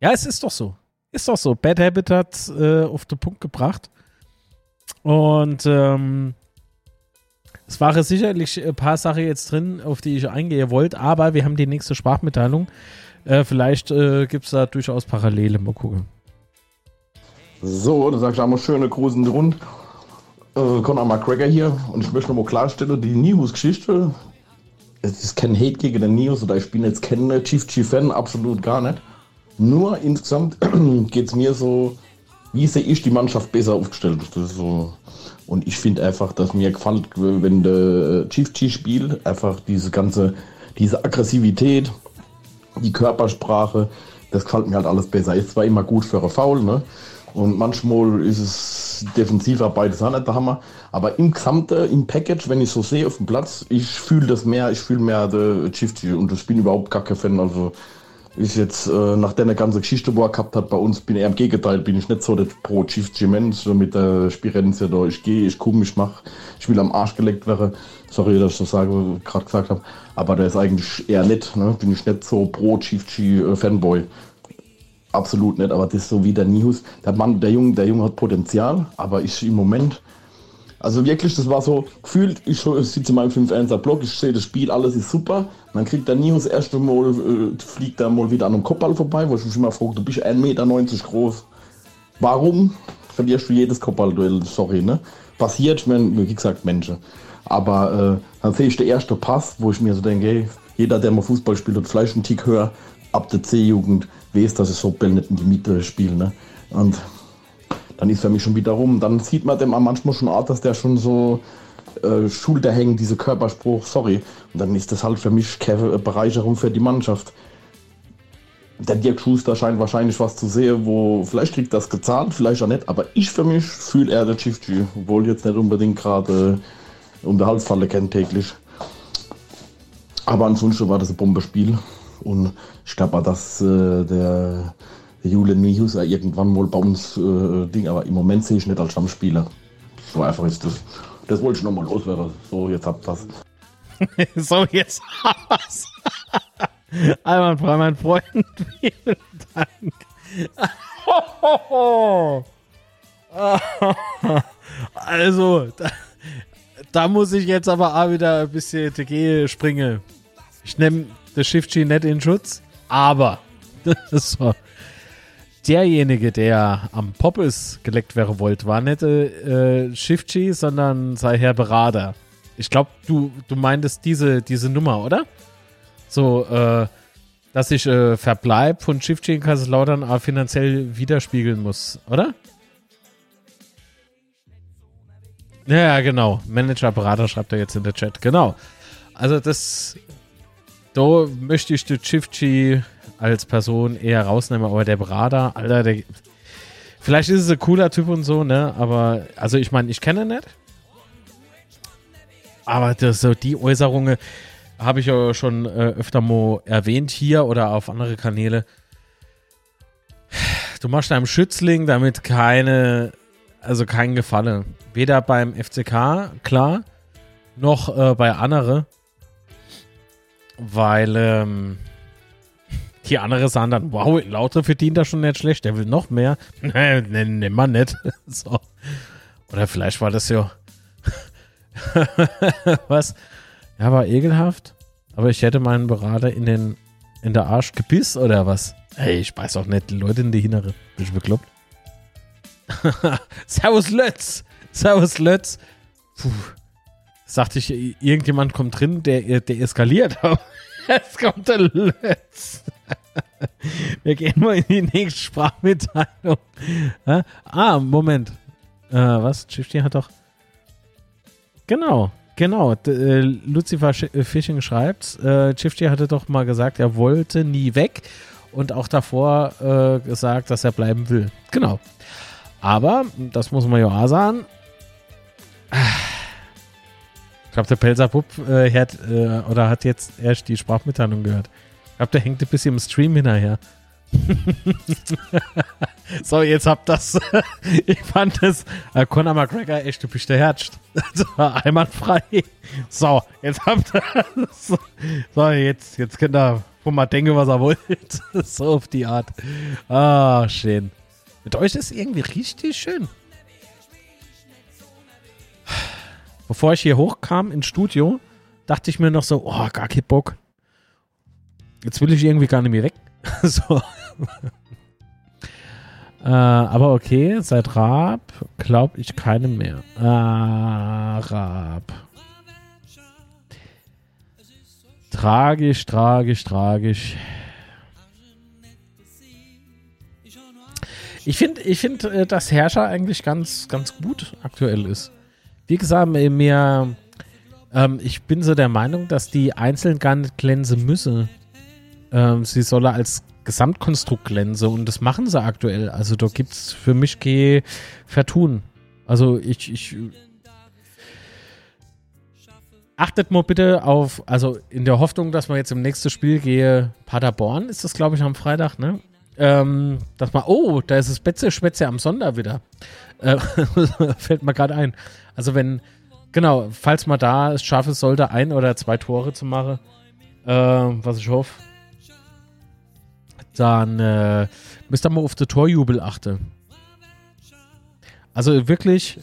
Ja, es ist doch so. Ist doch so. Bad Habit hat äh, auf den Punkt gebracht. Und ähm, es waren sicherlich ein paar Sachen jetzt drin, auf die ich eingehen wollte, aber wir haben die nächste Sprachmitteilung. Äh, vielleicht äh, gibt es da durchaus Parallele. Mal gucken. So, dann sag ich einmal schöne Grusen rund. Äh, Conor McGregor hier und ich möchte nochmal klarstellen, die News-Geschichte, es ist kein Hate gegen den News oder ich bin jetzt kein Chief Chief-Fan, absolut gar nicht. Nur insgesamt geht es mir so, wie sehe ich die Mannschaft besser aufgestellt? Das ist so. Und ich finde einfach, dass mir gefällt, wenn der Chief Chief spielt, einfach diese ganze, diese Aggressivität, die Körpersprache, das gefällt mir halt alles besser. Ist zwar immer gut für eine Foul, ne? Und manchmal ist es Defensivarbeit, ist auch nicht der Hammer. Aber im Gesamten, im Package, wenn ich so sehe auf dem Platz, ich fühle das mehr, ich fühle mehr der Chifty und ich bin überhaupt gar kein Fan. Also ist jetzt äh, nach der ganzen Geschichte, wo er gehabt hat bei uns, bin ich im Gegenteil, bin ich nicht so der pro Chifty Mensch mit der Spirenze da. Ich gehe, ich komme, ich mache, ich will am Arsch gelegt werden. Sorry, dass ich das sage, gerade gesagt habe. Aber der ist eigentlich eher nett, ne? Bin ich nicht so pro Chifty äh, Fanboy. Absolut nicht, aber das ist so wie der Nihus. Der Mann, der Junge, der Junge hat Potenzial, aber ich im Moment, also wirklich, das war so gefühlt, ich, sitze in meinem 5-1er Block, ich sehe das Spiel, alles ist super. dann kriegt der Nihus erst einmal, äh, fliegt er mal wieder an einem Kopfball vorbei, wo ich mich immer frage, du bist 1,90 Meter groß. Warum verlierst du jedes Kopfballduell? Sorry, ne? Passiert, ich meine, wie gesagt, Menschen. Aber äh, dann sehe ich den ersten Pass, wo ich mir so denke, hey, jeder, der mal Fußball spielt und vielleicht einen Tick höher, ab der C-Jugend, weiß, dass ich so Ball nicht in die Mitte spiele. Ne? Und dann ist für mich schon wieder rum. Dann sieht man dem manchmal schon an, dass der schon so äh, Schulter hängt, diese Körperspruch, sorry. Und dann ist das halt für mich keine Bereicherung für die Mannschaft. Der Dirk Schuster scheint wahrscheinlich was zu sehen, wo vielleicht kriegt das gezahlt, vielleicht auch nicht, aber ich für mich fühle eher der Chief G, obwohl jetzt nicht unbedingt gerade äh, um der Halsfalle kennt täglich. Aber ansonsten war das ein Bombespiel. Und ich glaube dass äh, der, der Julian Mihus ja irgendwann wohl bei uns äh, Ding, aber im Moment sehe ich nicht als Stammspieler. So einfach ist das. Das wollte ich nochmal loswerden. So, jetzt habt das. so, jetzt hab's. Einwandfrei, mein Freund. Vielen Dank. also, da, da, muss ich jetzt aber auch wieder ein bisschen TG springen. Ich nehme das Shift-G nicht in Schutz, aber das derjenige, der am Poppes geleckt wäre wollte, war nicht äh, Shift-G, sondern sei Herr Berater. Ich glaube, du, du meintest diese, diese Nummer, oder? So, äh, dass ich äh, Verbleib von Shift-G in Kaiserslautern auch finanziell widerspiegeln muss, oder? Ja, genau. Manager, Berater schreibt er jetzt in der Chat. Genau. Also das da möchte ich den Chifchi als Person eher rausnehmen, aber der Berater, Alter, der. Vielleicht ist es ein cooler Typ und so, ne? Aber, also ich meine, ich kenne ihn nicht. Aber das, so die Äußerungen habe ich ja schon äh, öfter mal erwähnt hier oder auf andere Kanäle. Du machst deinem Schützling damit keine, also keinen Gefallen. Weder beim FCK, klar, noch äh, bei anderen weil ähm, die andere sahen dann, wow, Lauter verdient da schon nicht schlecht, der will noch mehr. Nee, nee, nee man nicht. so. Oder vielleicht war das ja was? Ja, war ekelhaft. Aber ich hätte meinen Berater in den in der Arsch gebiss oder was? Hey, ich weiß auch nicht, die Leute in die Innere. Bin ich bekloppt? Servus Lötz! Servus Lötz! Puh, sagte ich, irgendjemand kommt drin, der, der eskaliert. Jetzt kommt der Lötz. Wir gehen mal in die nächste Sprachmitteilung. Ah, Moment. Äh, was? Shifty hat doch. Genau, genau. D äh, Lucifer Sch äh, Fishing schreibt, äh, Shifty hatte doch mal gesagt, er wollte nie weg und auch davor äh, gesagt, dass er bleiben will. Genau. Aber, das muss man ja auch sagen, ich glaube, der Pelzer äh, hört, äh, oder hat jetzt erst die Sprachmitteilung gehört. Ich glaube, der hängt ein bisschen im Stream hinterher. so, jetzt habt das. ich fand das. Äh, Conor McGregor echt, du bist der Herz. einwandfrei. So, jetzt habt ihr. so, jetzt, jetzt könnt ihr wo mal denken, was er wollt. so auf die Art. Ah, schön. Mit euch ist irgendwie richtig schön. Bevor ich hier hochkam ins Studio, dachte ich mir noch so, oh, gar kein Bock. Jetzt will ich irgendwie gar nicht mehr weg. so. äh, aber okay, seit Raab glaube ich keinem mehr. Ah, Raab. Tragisch, tragisch, tragisch. Ich finde, ich find, äh, dass Herrscher eigentlich ganz, ganz gut aktuell ist. Wie gesagt, mir, ähm, ich bin so der Meinung, dass die einzeln gar nicht glänzen müssen. Ähm, sie soll als Gesamtkonstrukt glänzen und das machen sie aktuell. Also da gibt es für mich kein Vertun. Also ich, ich achtet mal bitte auf, also in der Hoffnung, dass man jetzt im nächsten Spiel gehe, Paderborn ist das, glaube ich, am Freitag, ne? Ähm, dass man, oh, da ist das Betze Schwätze am Sonder wieder. Äh, fällt mir gerade ein. Also wenn, genau, falls man da es schaffen sollte, ein oder zwei Tore zu machen, äh, was ich hoffe, dann äh, müsst ihr mal auf den Torjubel achten. Also wirklich,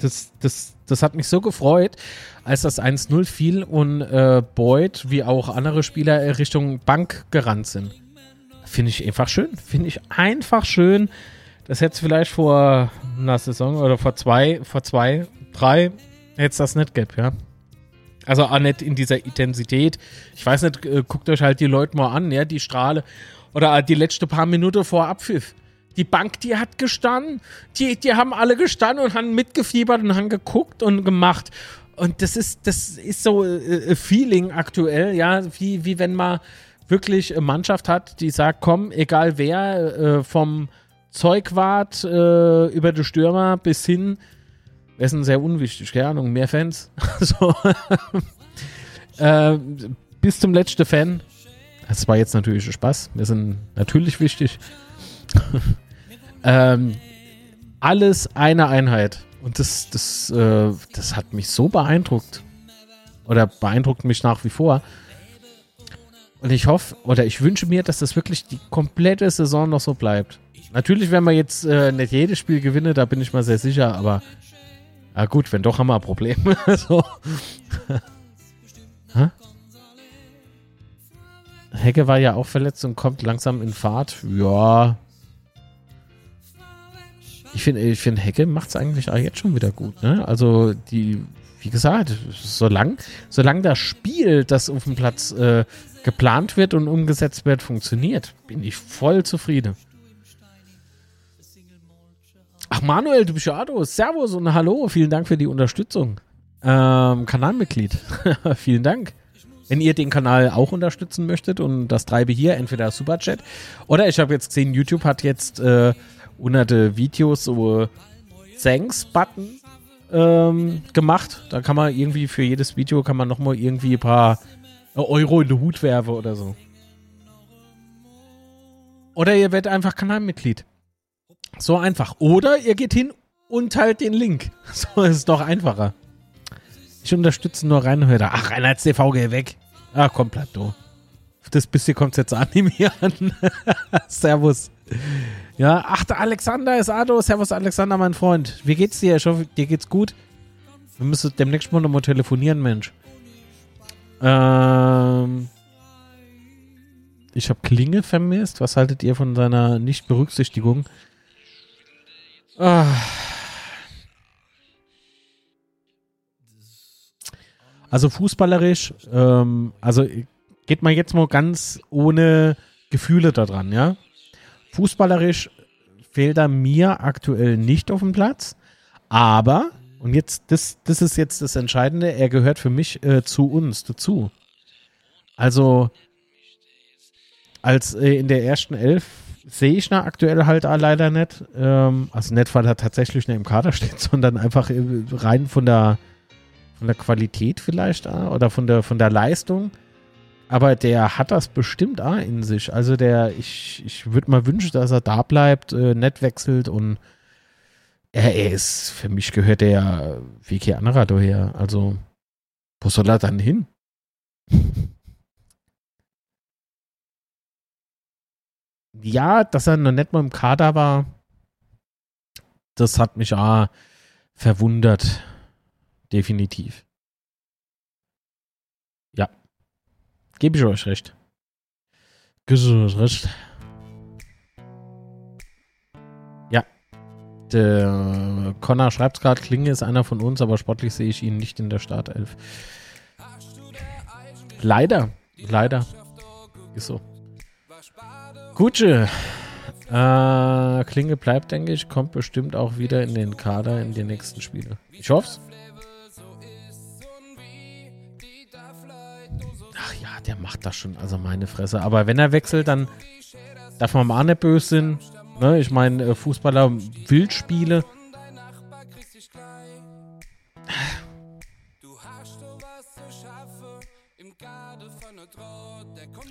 das, das, das hat mich so gefreut, als das 1-0 fiel und äh, Boyd wie auch andere Spieler Richtung Bank gerannt sind. Finde ich einfach schön. Finde ich einfach schön. Das hätte es vielleicht vor einer Saison oder vor zwei, vor zwei, drei, hätte es das nicht gehabt, ja. Also auch nicht in dieser Intensität. Ich weiß nicht, äh, guckt euch halt die Leute mal an, ja, die Strahle. Oder die letzte paar Minuten vor Abpfiff. Die Bank, die hat gestanden. Die, die haben alle gestanden und haben mitgefiebert und haben geguckt und gemacht. Und das ist, das ist so äh, Feeling aktuell, ja, wie, wie wenn man wirklich Mannschaft hat, die sagt, komm, egal wer, äh, vom Zeugwart äh, über die Stürmer bis hin, wäre sind sehr unwichtig, keine Ahnung, mehr Fans. so, äh, bis zum letzten Fan. Das war jetzt natürlich Spaß. Wir sind natürlich wichtig. ähm, alles eine Einheit. Und das, das, äh, das hat mich so beeindruckt. Oder beeindruckt mich nach wie vor. Und ich hoffe, oder ich wünsche mir, dass das wirklich die komplette Saison noch so bleibt. Natürlich werden wir jetzt äh, nicht jedes Spiel gewinnen, da bin ich mal sehr sicher, aber ja gut, wenn doch, haben wir ein Problem. so. Hecke war ja auch verletzt und kommt langsam in Fahrt. Ja. Ich finde, ich find, Hecke macht es eigentlich auch jetzt schon wieder gut. Ne? Also, die, wie gesagt, solange solang das Spiel, das auf dem Platz äh, geplant wird und umgesetzt wird, funktioniert, bin ich voll zufrieden. Ach, Manuel, du bist ja Ado. Servus und Hallo. Vielen Dank für die Unterstützung. Ähm, Kanalmitglied. Vielen Dank. Wenn ihr den Kanal auch unterstützen möchtet und das treibe hier, entweder Superchat oder ich habe jetzt gesehen, YouTube hat jetzt äh, unter den Videos so Thanks-Button ähm, gemacht. Da kann man irgendwie für jedes Video kann man nochmal irgendwie ein paar Euro in den Hut werfen oder so. Oder ihr werdet einfach Kanalmitglied. So einfach. Oder ihr geht hin und teilt den Link. So ist es doch einfacher. Ich unterstütze nur Reinhörer. Ach, Reinhards TV, geh weg. Ach, komm, Plateau. Auf das bisschen kommt es jetzt animieren. Servus. Ja, ach, der Alexander ist Ado. Servus, Alexander, mein Freund. Wie geht's dir? Ich hoffe, dir geht's gut. Wir müssen demnächst mal nochmal telefonieren, Mensch. Ähm. Ich habe Klinge vermisst. Was haltet ihr von seiner Nichtberücksichtigung? Ah. Also fußballerisch, ähm, also geht mal jetzt mal ganz ohne Gefühle da dran, ja. Fußballerisch fehlt er mir aktuell nicht auf dem Platz, aber, und jetzt, das, das ist jetzt das Entscheidende, er gehört für mich äh, zu uns dazu. Also, als äh, in der ersten Elf sehe ich na aktuell halt leider nicht. Ähm, also nicht, weil er tatsächlich nicht im Kader steht, sondern einfach äh, rein von der, von der Qualität vielleicht oder von der, von der Leistung. Aber der hat das bestimmt auch in sich. Also der, ich, ich würde mal wünschen, dass er da bleibt, äh, nett wechselt und er, er ist, für mich gehört der ja wie kein anderer daher. Also, wo soll er dann hin? ja, dass er noch nicht mal im Kader war, das hat mich auch verwundert. Definitiv. Ja. Gebe ich euch recht. Gebe ich euch recht. Ja. Der Connor schreibt gerade, Klinge ist einer von uns, aber sportlich sehe ich ihn nicht in der Startelf. Leider. Leider. Ist so. Gutsche. Äh, Klinge bleibt, denke ich, kommt bestimmt auch wieder in den Kader in die nächsten Spiele. Ich hoff's. Ach der macht das schon, also meine Fresse. Aber wenn er wechselt, dann darf man mal nicht böse sein. Ne? Ich meine, äh, Fußballer Wildspiele.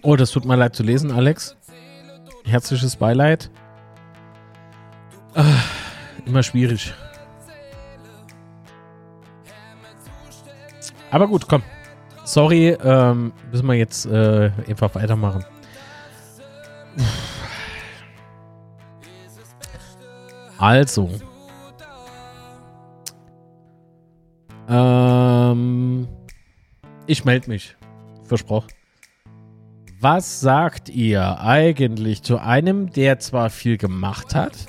Oh, das tut mir leid zu lesen, Alex herzliches Beileid. Ah, immer schwierig. Aber gut, komm. Sorry, ähm, müssen wir jetzt äh, einfach weitermachen. Also. Ähm, ich melde mich. Versprochen. Was sagt ihr eigentlich zu einem, der zwar viel gemacht hat,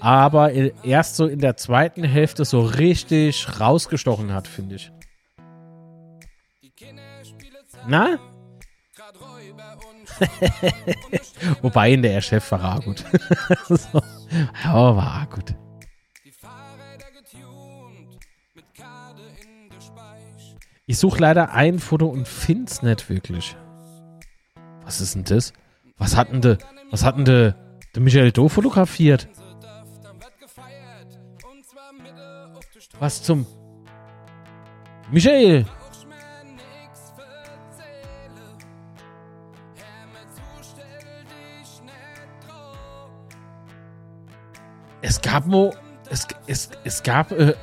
aber erst so in der zweiten Hälfte so richtig rausgestochen hat, finde ich. Na? Wobei in der Hälfte war gut. so. Ja, war gut. Ich suche leider ein Foto und finde es nicht wirklich. Was ist denn das? Was hat denn de, was hat denn de, de Michael Do fotografiert? Was zum Michael? Es gab mo, es, es, es gab äh,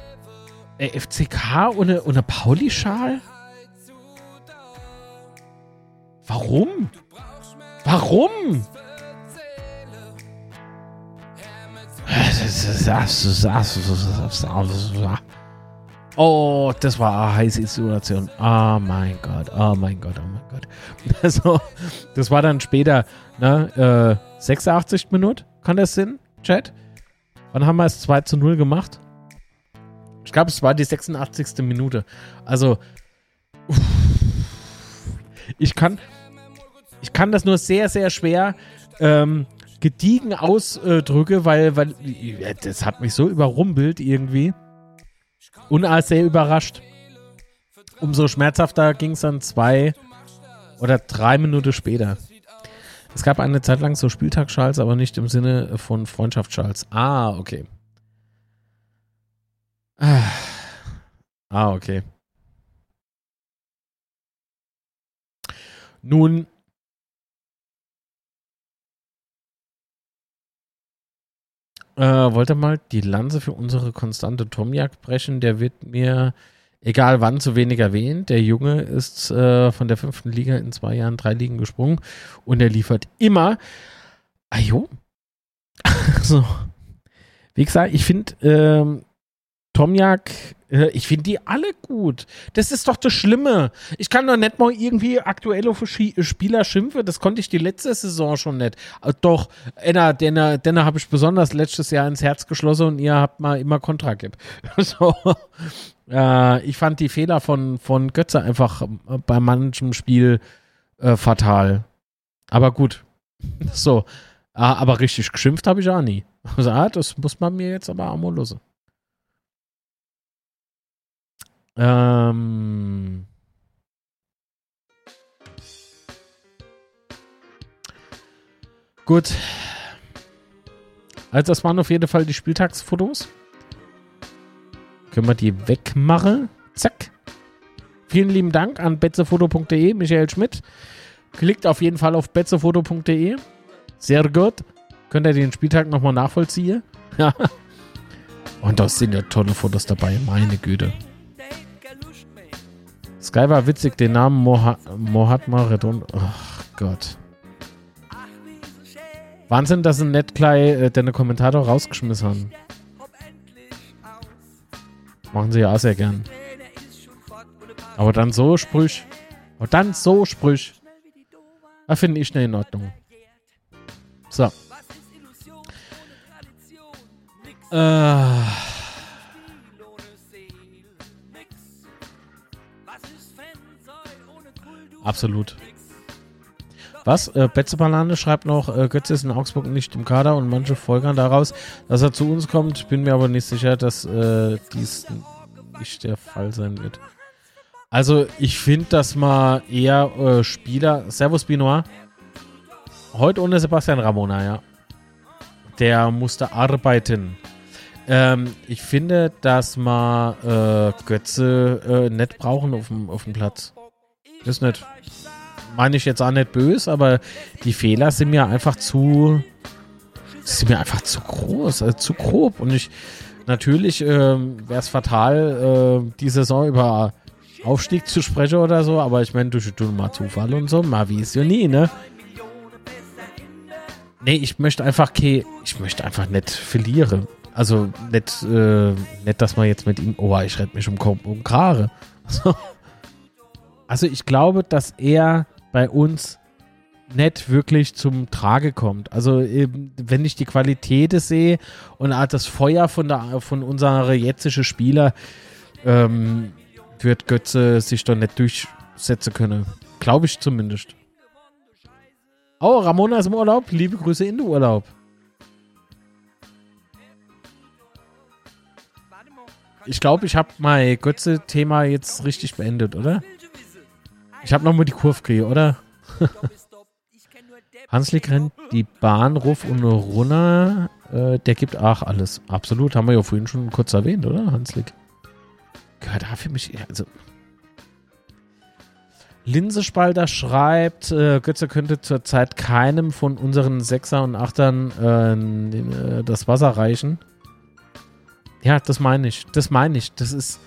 FCK ohne, ohne Pauli-Schal? Warum? Warum? Oh, das war eine heiße Situation. Oh mein Gott, oh mein Gott, oh mein Gott. Also, das war dann später, ne, äh, 86 Minuten, kann das Sinn, Chat? Wann haben wir es 2 zu 0 gemacht? Ich glaube, es war die 86. Minute. Also, ich kann, ich kann das nur sehr, sehr schwer ähm, gediegen ausdrücke, weil, weil das hat mich so überrumpelt irgendwie. Und als sehr überrascht. Umso schmerzhafter ging es dann zwei oder drei Minuten später. Es gab eine Zeit lang so Spieltagschals, aber nicht im Sinne von Freundschaftsschals. Ah, okay. Ah, okay. Nun, äh, wollte mal die Lanze für unsere konstante Tomjak brechen. Der wird mir, egal wann, zu wenig erwähnt. Der Junge ist äh, von der fünften Liga in zwei Jahren drei Ligen gesprungen und er liefert immer. Ajo. so. Wie gesagt, ich finde, ähm, Tomjak, äh, ich finde die alle gut. Das ist doch das Schlimme. Ich kann doch nicht mal irgendwie aktuell auf Spieler schimpfen. Das konnte ich die letzte Saison schon nicht. Äh, doch, Enna, den, den habe ich besonders letztes Jahr ins Herz geschlossen und ihr habt mal immer Kontra gibt. So. Äh, ich fand die Fehler von, von Götze einfach äh, bei manchem Spiel äh, fatal. Aber gut. So. Ah, aber richtig geschimpft habe ich auch nie. Also, ah, das muss man mir jetzt aber lösen. Ähm. Gut. Also, das waren auf jeden Fall die Spieltagsfotos. Können wir die wegmachen? Zack. Vielen lieben Dank an betzefoto.de, Michael Schmidt. Klickt auf jeden Fall auf betzefoto.de. Sehr gut. Könnt ihr den Spieltag nochmal nachvollziehen? Und da sind ja tolle Fotos dabei, meine Güte. Sky war witzig, den Namen Moha Mohatma Redon. Ach Gott. Wahnsinn, dass nicht gleich äh, deine Kommentator rausgeschmissen haben. Machen sie ja auch sehr gern. Aber dann so Sprüch. Aber dann so Sprüch. Da finde ich nicht in Ordnung. So. Äh. Absolut. Was? Äh, Betze Banane schreibt noch, äh, Götze ist in Augsburg nicht im Kader und manche folgern daraus, dass er zu uns kommt. Bin mir aber nicht sicher, dass äh, dies nicht der Fall sein wird. Also ich finde, dass man eher äh, Spieler. Servus Binoir. Heute ohne Sebastian Ramona, ja. Der musste arbeiten. Ähm, ich finde, dass man äh, Götze äh, nicht brauchen auf dem, Platz. Ist nicht meine ich jetzt auch nicht böse, aber die Fehler sind mir einfach zu, sind mir einfach zu groß, also zu grob. Und ich, natürlich ähm, wäre es fatal, äh, die Saison über Aufstieg zu sprechen oder so, aber ich meine, durch mal Zufall und so, mal wie ist ja nie, ne? Nee, ich möchte einfach, okay, ich möchte einfach nicht verlieren. Also nicht, äh, nicht, dass man jetzt mit ihm, oh, ich rette mich um, um Krare. Also ich glaube, dass er bei uns nicht wirklich zum Trage kommt. Also wenn ich die Qualität sehe und das Feuer von, der, von unserer jetzigen Spieler, ähm, wird Götze sich doch nicht durchsetzen können. Glaube ich zumindest. Oh, Ramona ist im Urlaub. Liebe Grüße in den Urlaub. Ich glaube, ich habe mein Götze-Thema jetzt richtig beendet, oder? Ich habe nochmal die Kurve gekriegt, oder? Hanslik rennt die Bahn ruf und runter. Äh, der gibt auch alles. Absolut, haben wir ja vorhin schon kurz erwähnt, oder, Hanslik? Gehört da für mich. Also. Linsespalter schreibt, äh, Götze könnte zurzeit keinem von unseren Sechser und Achtern äh, das Wasser reichen. Ja, das meine ich. Das meine ich. Das ist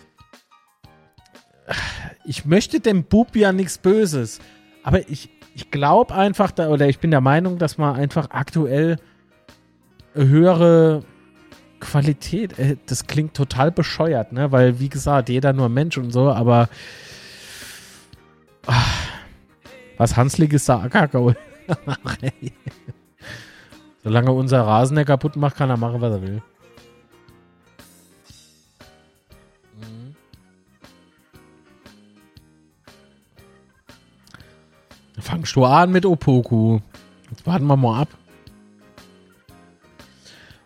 ich möchte dem Bub ja nichts Böses. Aber ich, ich glaube einfach, da, oder ich bin der Meinung, dass man einfach aktuell höhere Qualität, äh, das klingt total bescheuert, ne? Weil, wie gesagt, jeder nur Mensch und so, aber ach, was Hanslig ist da Ackergaul. Solange unser Rasen der kaputt macht, kann er machen, was er will. Fangst du an mit Opoku. Jetzt warten wir mal ab.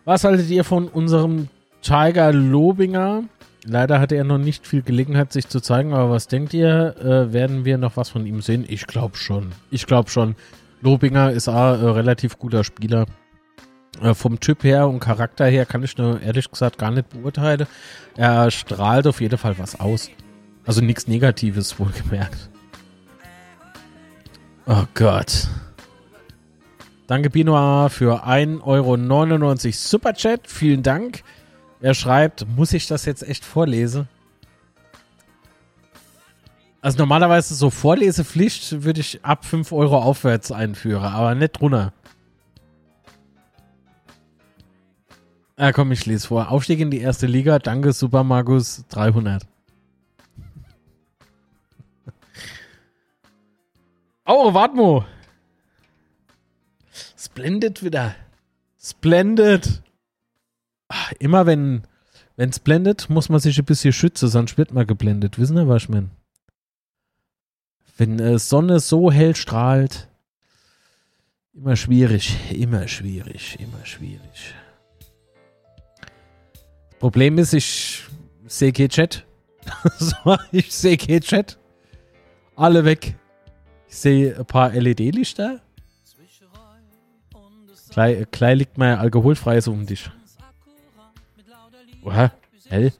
Was haltet ihr von unserem Tiger Lobinger? Leider hatte er noch nicht viel Gelegenheit, sich zu zeigen, aber was denkt ihr? Äh, werden wir noch was von ihm sehen? Ich glaube schon. Ich glaube schon. Lobinger ist ein äh, relativ guter Spieler. Äh, vom Typ her und Charakter her kann ich nur ehrlich gesagt gar nicht beurteilen. Er strahlt auf jeden Fall was aus. Also nichts Negatives, wohlgemerkt. Oh Gott. Danke Binoir für 1,99 Euro Superchat. Vielen Dank. Er schreibt, muss ich das jetzt echt vorlesen? Also normalerweise so Vorlesepflicht würde ich ab 5 Euro aufwärts einführen, aber nicht drunter. Ah, komm, ich lese vor. Aufstieg in die erste Liga. Danke, Super Markus 300. Oh, warte mal. Splendid wieder. Splendid. Ach, immer wenn es blendet, muss man sich ein bisschen schützen, sonst wird man geblendet. Wissen Sie, was ich meine? Wenn äh, Sonne so hell strahlt, immer schwierig, immer schwierig, immer schwierig. Problem ist, ich sehe kein Chat. ich sehe kein Chat. Alle weg. Ich sehe ein paar LED-Lichter. Gleich, gleich liegt mein alkoholfreies um dich. Oha, hell.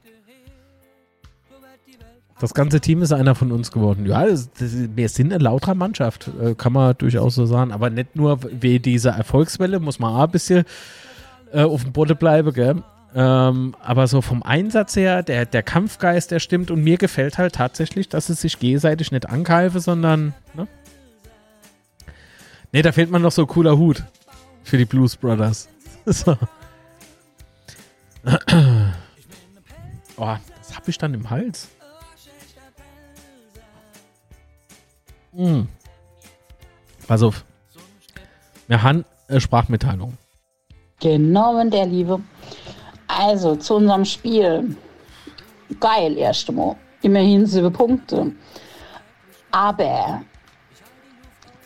Das ganze Team ist einer von uns geworden. Ja, das, das, wir sind eine lautere Mannschaft, äh, kann man durchaus so sagen. Aber nicht nur wie diese Erfolgswelle, muss man auch ein bisschen äh, auf dem Boden bleiben, gell? Ähm, aber so vom Einsatz her, der, der Kampfgeist, der stimmt. Und mir gefällt halt tatsächlich, dass es sich gegenseitig nicht angreife, sondern. Ne? Ne, da fehlt man noch so ein cooler Hut für die Blues Brothers. so. oh, das hab ich dann im Hals. Hm. Pass auf. Wir haben äh, Sprachmitteilung. Genau, wenn der Liebe. Also zu unserem Spiel. Geil, erst Mal. Immerhin sieben Punkte. Aber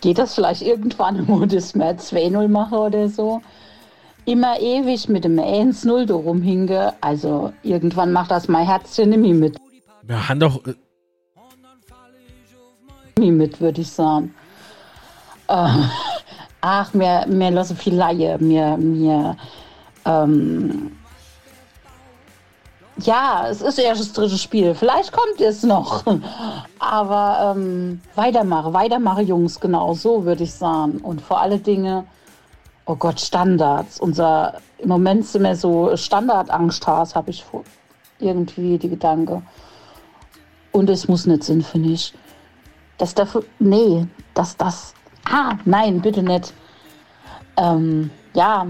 geht das vielleicht irgendwann, wo das mehr 2-0 mache oder so? Immer ewig mit dem 1-0 da rumhinge. Also irgendwann macht das mein Herzchen nicht mehr mit. Wir haben doch. Äh, Nie mit, würde ich sagen. Äh, ach, mir, mir lassen viel Laie. Mir, mir, ähm, ja, es ist erst das dritte Spiel. Vielleicht kommt es noch. Aber ähm, weitermache, weitermache, Jungs, genau so würde ich sagen. Und vor alle Dinge, oh Gott, Standards. Unser, im Moment sind wir so Standardangst habe ich irgendwie die Gedanke. Und es muss nicht sein, finde ich. Das dafür, nee, das, das, ah, nein, bitte nicht. Ähm, ja,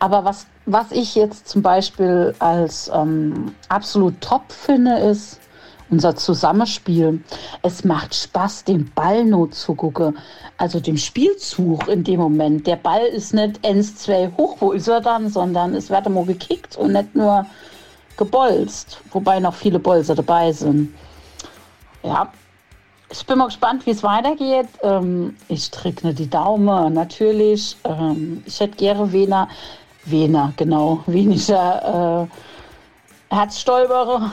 aber was, was ich jetzt zum Beispiel als ähm, absolut top finde, ist unser Zusammenspiel. Es macht Spaß, den Ball nur zu gucken. Also dem Spielzug in dem Moment. Der Ball ist nicht 1-2 hoch, wo ist er dann, sondern es wird immer gekickt und nicht nur gebolzt. Wobei noch viele Bolzer dabei sind. Ja, ich bin mal gespannt, wie es weitergeht. Ähm, ich drücke die Daumen, natürlich. Ähm, ich hätte gerne Wiener, Wiener, genau, weniger äh, Herzstolperer.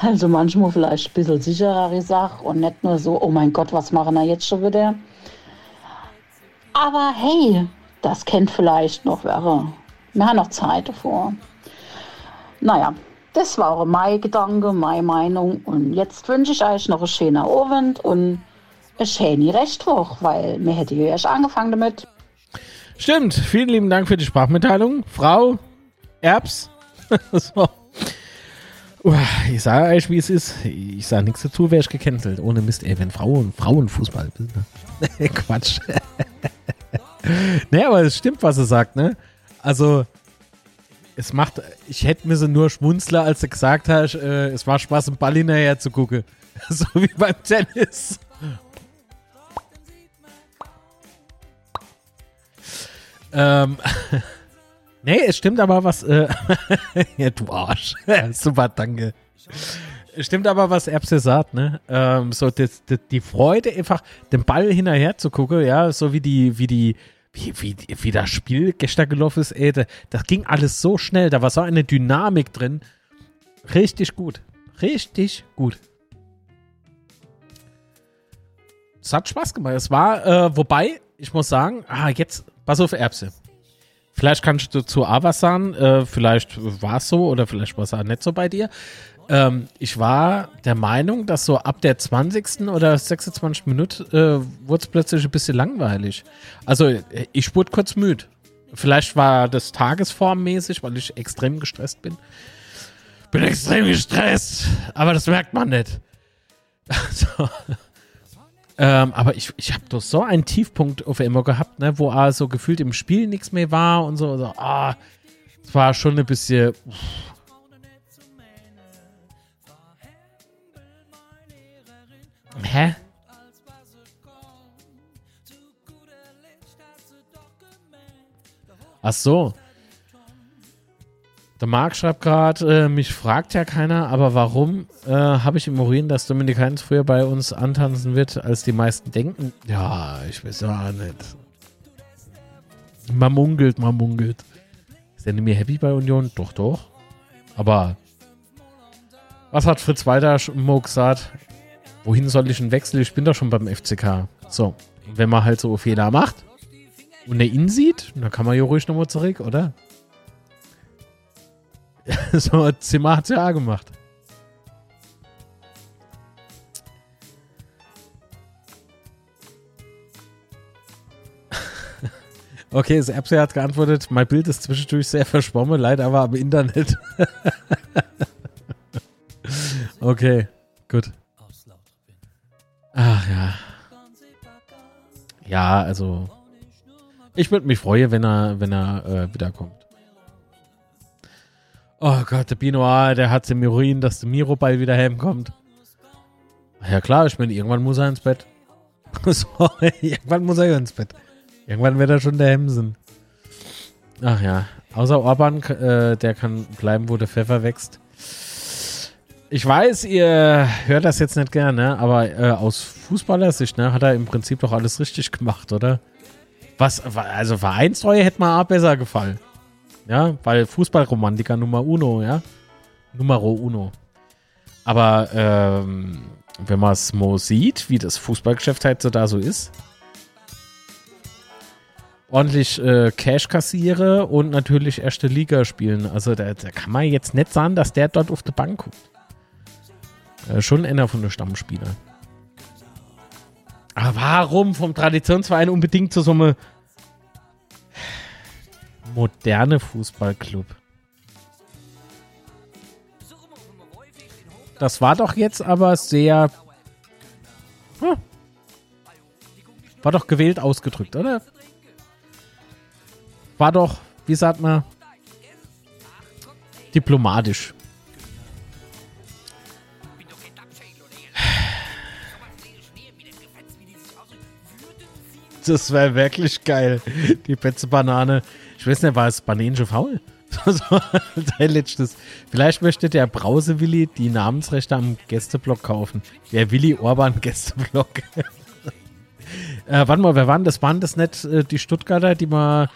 Also manchmal vielleicht ein bisschen sicherer Sache und nicht nur so, oh mein Gott, was machen wir jetzt schon wieder? Aber hey, das kennt vielleicht noch wäre. Wir haben noch Zeit davor. Naja, das war mein Gedanke, meine Meinung. Und jetzt wünsche ich euch noch einen schönen Abend und eine schöne Restwoche, weil mir hätte ja erst angefangen damit. Stimmt. Vielen lieben Dank für die Sprachmitteilung. Frau Erbs. so. Ich sage euch, wie es ist. Ich sage nichts dazu, wäre ich gecancelt. Ohne Mist, ey, wenn Frauen, Frauenfußball. Ne? Quatsch. ne, aber es stimmt, was er sagt, ne? Also, es macht, ich hätte mir so nur schmunzler, als du gesagt hast, äh, es war Spaß, einen Ball hinterher zu gucken. so wie beim Tennis. Ähm, nee, es stimmt aber was, äh, ja, du Arsch. Super, danke. Es stimmt aber, was Erbse sagt, ne? Ähm, so das, das, die Freude, einfach den Ball hinterher zu gucken, ja, so wie die, wie die, wie, wie, wie das Spiel gestern gelaufen ist, ey, das ging alles so schnell, da war so eine Dynamik drin. Richtig gut. Richtig gut. Es hat Spaß gemacht. Es war, äh, wobei, ich muss sagen, ah, jetzt, pass auf, Erbse. Vielleicht kannst du zu A was sagen, äh, vielleicht war es so oder vielleicht war es auch nicht so bei dir. Ähm, ich war der Meinung, dass so ab der 20. oder 26. Minute äh, wurde es plötzlich ein bisschen langweilig. Also ich wurde kurz müde. Vielleicht war das tagesformmäßig, weil ich extrem gestresst bin. Bin extrem gestresst, aber das merkt man nicht. so. Ähm, aber ich, ich habe doch so einen Tiefpunkt auf immer gehabt, ne, wo so gefühlt im Spiel nichts mehr war und so. so ah, es war schon ein bisschen. Uff, Hä? Ach so. Marc schreibt gerade, äh, mich fragt ja keiner, aber warum äh, habe ich im Urin, dass Dominik Heinz früher bei uns antanzen wird, als die meisten denken? Ja, ich weiß ja nicht. Man munkelt, man munkelt. Ist der nicht mehr happy bei Union? Doch, doch. Aber was hat Fritz Walter Mo gesagt? Wohin soll ich denn wechseln? Ich bin doch schon beim FCK. So, wenn man halt so Fehler macht und er ihn sieht, dann kann man ja ruhig nochmal zurück, oder? So, Zimmer hat ja gemacht. Okay, Erbse hat geantwortet, mein Bild ist zwischendurch sehr verschwommen, leider aber am Internet. okay, gut. Ach ja. Ja, also ich würde mich freuen, wenn er, wenn er äh, wiederkommt. Oh Gott, der Binoir, der hat im Urin, dass der Miro bald wieder heimkommt. Ja klar, ich meine, irgendwann muss er ins Bett. so, irgendwann muss er ins Bett. Irgendwann wird er schon der Hemsen. Ach ja. Außer Orban, äh, der kann bleiben, wo der Pfeffer wächst. Ich weiß, ihr hört das jetzt nicht gerne, aber äh, aus Fußballersicht ne, hat er im Prinzip doch alles richtig gemacht, oder? Was, also Vereinstreue hätte mir auch besser gefallen. Ja, weil Fußballromantiker Nummer uno, ja. Numero uno. Aber ähm, wenn man es mal sieht, wie das Fußballgeschäft halt so da so ist, ordentlich äh, Cash kassiere und natürlich erste Liga spielen. Also da, da, kann man jetzt nicht sagen, dass der dort auf der Bank guckt. Äh, schon einer von den Stammspielern. Aber warum vom Traditionsverein unbedingt zu so einem moderne Fußballclub? Das war doch jetzt aber sehr. Hm, war doch gewählt ausgedrückt, oder? War doch, wie sagt man, diplomatisch. Das wäre wirklich geil. Die Betze Banane. Ich weiß nicht, war es Banenische Faul? Dein letztes. Vielleicht möchte der Brausewilli die Namensrechte am Gästeblock kaufen. Der Willi Orban Gästeblock. äh, warte mal, wer waren das? Waren das nicht äh, die Stuttgarter, die mal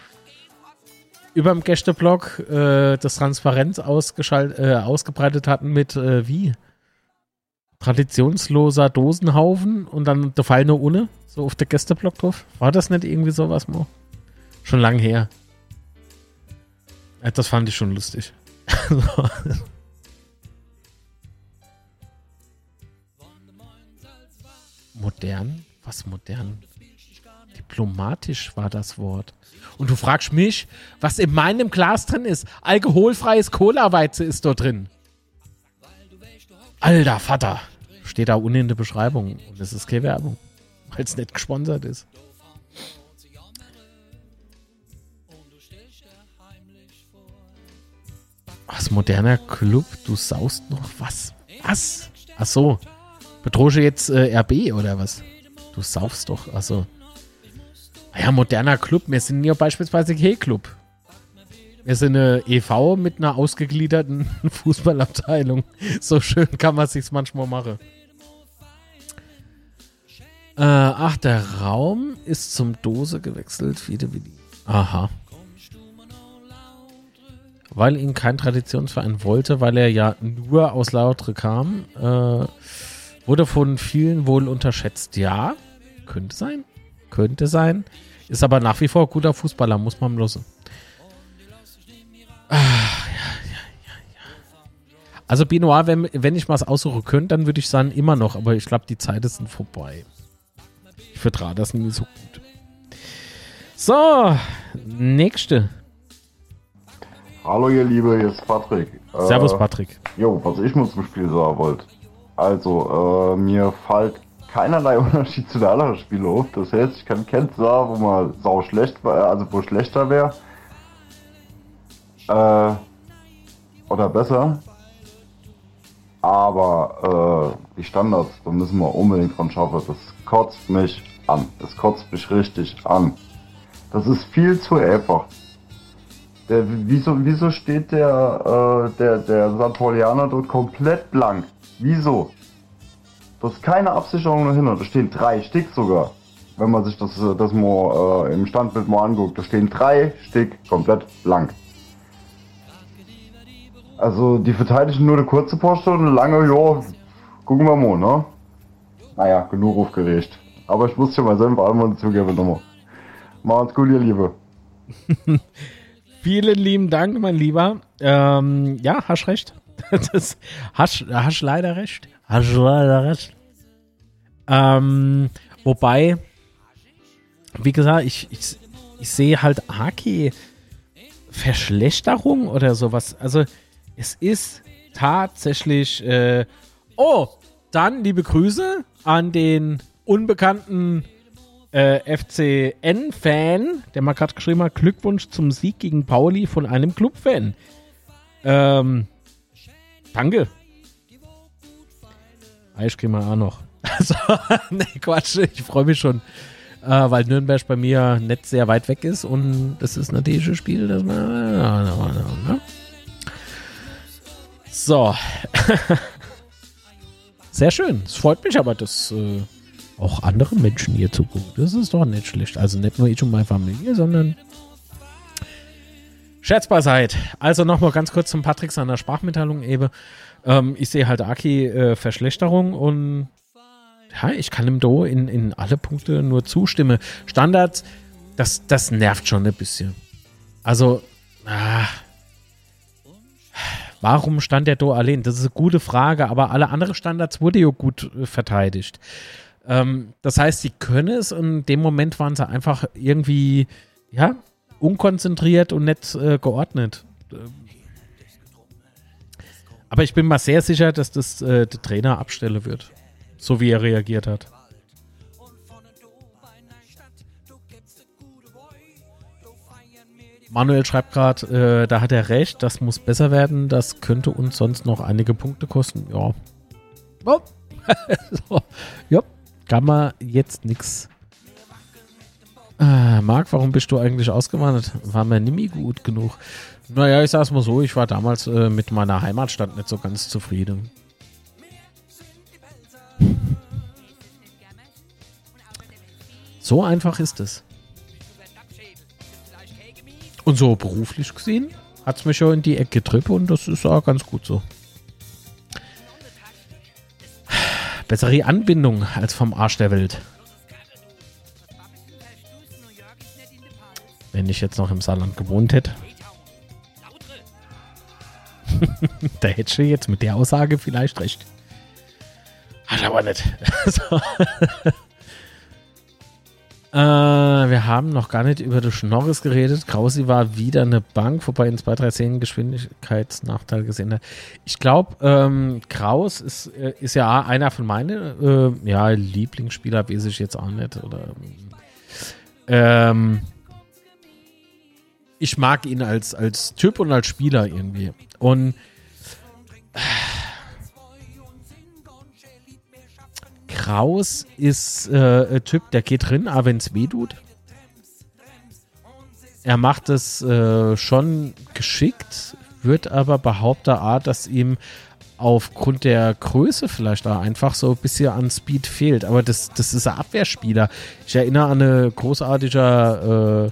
über dem Gästeblock äh, das Transparenz äh, ausgebreitet hatten mit äh, wie? Traditionsloser Dosenhaufen und dann der Fall nur ohne, so auf der Gästeblock drauf. War das nicht irgendwie sowas, Mo? Schon lang her. Das fand ich schon lustig. modern? Was modern? Diplomatisch war das Wort. Und du fragst mich, was in meinem Glas drin ist. Alkoholfreies Cola-Weize ist dort drin. Alter Vater. Steht da unten in der Beschreibung. Und es ist keine Werbung. Weil es nicht gesponsert ist. Moderner Club? Du saust noch was? Was? Ach so. Bedrohe jetzt äh, RB oder was? Du saufst doch. Ach so. Ja, moderner Club. Wir sind ja beispielsweise G-Club. Wir sind eine EV mit einer ausgegliederten Fußballabteilung. So schön kann man sich's manchmal machen. Äh, ach, der Raum ist zum Dose gewechselt. Wieder wie die. Aha. Weil ihn kein Traditionsverein wollte, weil er ja nur aus Lautre kam, äh, wurde von vielen wohl unterschätzt. Ja, könnte sein. Könnte sein. Ist aber nach wie vor guter Fußballer, muss man bloßen. Ah. Also Benoit, wenn, wenn ich was aussuchen könnte, dann würde ich sagen, immer noch. Aber ich glaube, die Zeiten sind vorbei. Ich vertrage das nie so gut. So, nächste. Hallo ihr Liebe, hier ist Patrick. Servus Patrick. Jo, was ich muss zum Spiel sagen wollte. Also, äh, mir fällt keinerlei Unterschied zu der anderen Spiele auf. Das heißt, ich kann Kent sagen, wo man sau schlecht war, also wo schlechter wäre. Äh, oder besser. Aber äh, die Standards, da müssen wir unbedingt dran schaffen. Das kotzt mich an. Das kotzt mich richtig an. Das ist viel zu einfach. Der, wieso, wieso steht der, äh, der, der St. Paulianer dort komplett blank? Wieso? Da ist keine Absicherung dahinter. Da stehen drei Stück sogar. Wenn man sich das, äh, das mal äh, im Standbild mal anguckt. Da stehen drei Stück komplett blank. Also die verteidigen nur eine kurze Poste und eine lange, ja, gucken wir mal, ne? Naja, genug aufgeregt. Aber ich muss schon mal selber einmal zugeben nochmal. Macht's gut, ihr Liebe. Vielen lieben Dank, mein Lieber. Ähm, ja, hast recht. Das, hast, hast leider recht. Hast leider recht. Ähm, wobei, wie gesagt, ich, ich, ich sehe halt Aki Verschlechterung oder sowas. Also, es ist tatsächlich. Äh, oh, dann liebe Grüße an den unbekannten äh, FCN-Fan, der mal gerade geschrieben hat: Glückwunsch zum Sieg gegen Pauli von einem Club-Fan. Ähm, danke. Eis kriegen wir auch noch. Also, ne, Quatsch, ich freue mich schon, äh, weil Nürnberg bei mir nicht sehr weit weg ist und das ist natürlich ein Spiel, das man. So. Sehr schön. Es freut mich aber, dass äh, auch andere Menschen hier zugucken. Das ist doch nicht schlecht. Also nicht nur ich und meine Familie, sondern Scherz beiseite. Also nochmal ganz kurz zum Patrick seiner Sprachmitteilung eben. Ähm, ich sehe halt Aki äh, Verschlechterung und ja, ich kann ihm do in, in alle Punkte nur zustimmen. Standards, das, das nervt schon ein bisschen. Also, ah, warum stand der do allein? Das ist eine gute Frage, aber alle anderen Standards wurde ja gut äh, verteidigt. Ähm, das heißt, sie können es und in dem Moment waren sie einfach irgendwie, ja, unkonzentriert und nicht äh, geordnet. Ähm, aber ich bin mal sehr sicher, dass das äh, der Trainer abstellen wird. So wie er reagiert hat. Manuel schreibt gerade, äh, da hat er recht, das muss besser werden, das könnte uns sonst noch einige Punkte kosten. Ja. Oh. so. Ja, man jetzt nichts. Äh, Marc, warum bist du eigentlich ausgewandert? War mir Nimi gut genug? Naja, ich sag's mal so, ich war damals äh, mit meiner Heimatstadt nicht so ganz zufrieden. So einfach ist es. Und so beruflich gesehen hat es mich schon in die Ecke getrippt und das ist auch ganz gut so. Bessere Anbindung als vom Arsch der Welt. Wenn ich jetzt noch im Saarland gewohnt hätte. da hätte ich jetzt mit der Aussage vielleicht recht. Hat aber nicht. so. Äh, wir haben noch gar nicht über das Schnorris geredet. Krausi war wieder eine Bank, wobei in 2, 3 Szenen Geschwindigkeitsnachteil gesehen hat. Ich glaube, ähm, Kraus ist, äh, ist ja einer von meinen äh, ja, Lieblingsspieler, weiß ich jetzt auch nicht. Oder, ähm, ich mag ihn als, als Typ und als Spieler irgendwie. Und Kraus ist äh, ein Typ, der geht drin, aber wenn es weh tut. Er macht es äh, schon geschickt, wird aber behaupter Art, dass ihm aufgrund der Größe vielleicht auch einfach so ein bisschen an Speed fehlt. Aber das, das ist ein Abwehrspieler. Ich erinnere an eine großartiger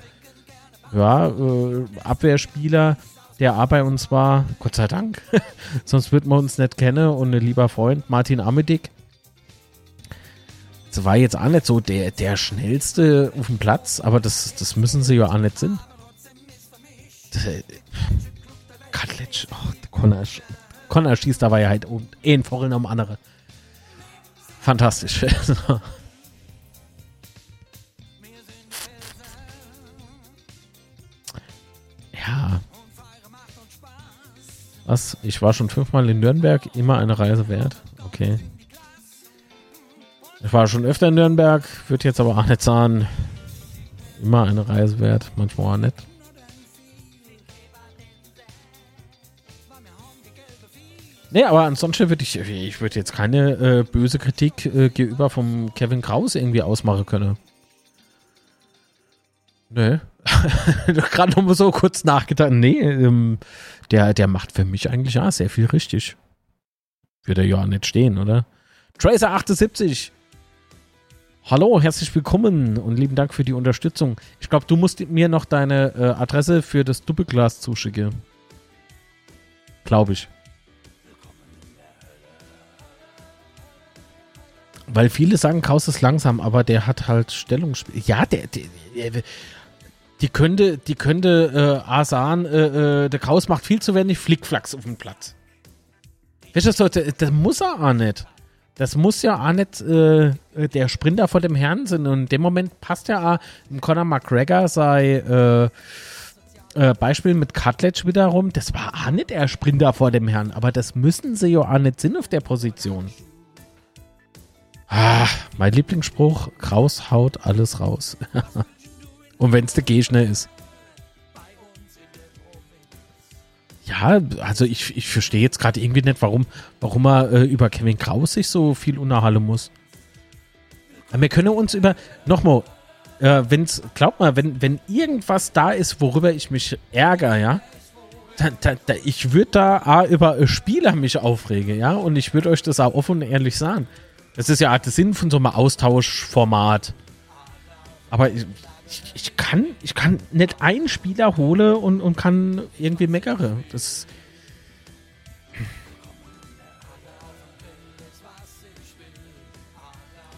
äh, ja, äh, Abwehrspieler, der auch bei uns war. Gott sei Dank. Sonst würden wir uns nicht kennen. Und ein lieber Freund, Martin Amedik. Das war jetzt auch nicht so der, der schnellste auf dem Platz, aber das, das müssen sie ja auch nicht sein. Katletsch, oh, Connor, Connor schießt dabei halt um einen Vogel um andere. Fantastisch. ja. Was? Ich war schon fünfmal in Nürnberg, immer eine Reise wert. Okay. Ich war schon öfter in Nürnberg, wird jetzt aber auch nicht sagen, immer eine Reise wert, manchmal auch nicht. Nee, aber ansonsten würde ich, ich würde jetzt keine äh, böse Kritik äh, gegenüber vom Kevin Kraus irgendwie ausmachen können. Nee. gerade noch mal so kurz nachgedacht. Nee, ähm, der, der macht für mich eigentlich ja sehr viel richtig. Würde ja nicht stehen, oder? Tracer78. Hallo, herzlich willkommen und lieben Dank für die Unterstützung. Ich glaube, du musst mir noch deine äh, Adresse für das Doppelglas zuschicken. Glaube ich. Weil viele sagen, Kraus ist langsam, aber der hat halt Stellungsspiel. Ja, der, der, der die könnte, die könnte äh, Asan, äh, äh, der Kraus macht viel zu wenig Flickflacks auf dem Platz. Weißt du, das, das muss er auch nicht. Das muss ja auch nicht äh, der Sprinter vor dem Herrn sein. Und in dem Moment passt ja auch Conor McGregor sei äh, äh, Beispiel mit Cutledge wiederum. Das war auch nicht der Sprinter vor dem Herrn. Aber das müssen sie ja auch nicht sein auf der Position. Ah, mein Lieblingsspruch, Kraus haut alles raus. Und wenn es der Gegner ist. Ja, also ich, ich verstehe jetzt gerade irgendwie nicht, warum, warum er äh, über Kevin Kraus sich so viel unterhalten muss. Wir können uns über, nochmal, äh, wenn's, glaub mal, wenn, wenn irgendwas da ist, worüber ich mich ärgere, ja, da, da, da, ich würde da auch über Spieler mich aufregen, ja, und ich würde euch das auch offen und ehrlich sagen. Das ist ja der Sinn von so einem Austauschformat. Aber ich, ich, kann, ich kann nicht einen Spieler hole und, und kann irgendwie meckere. Das.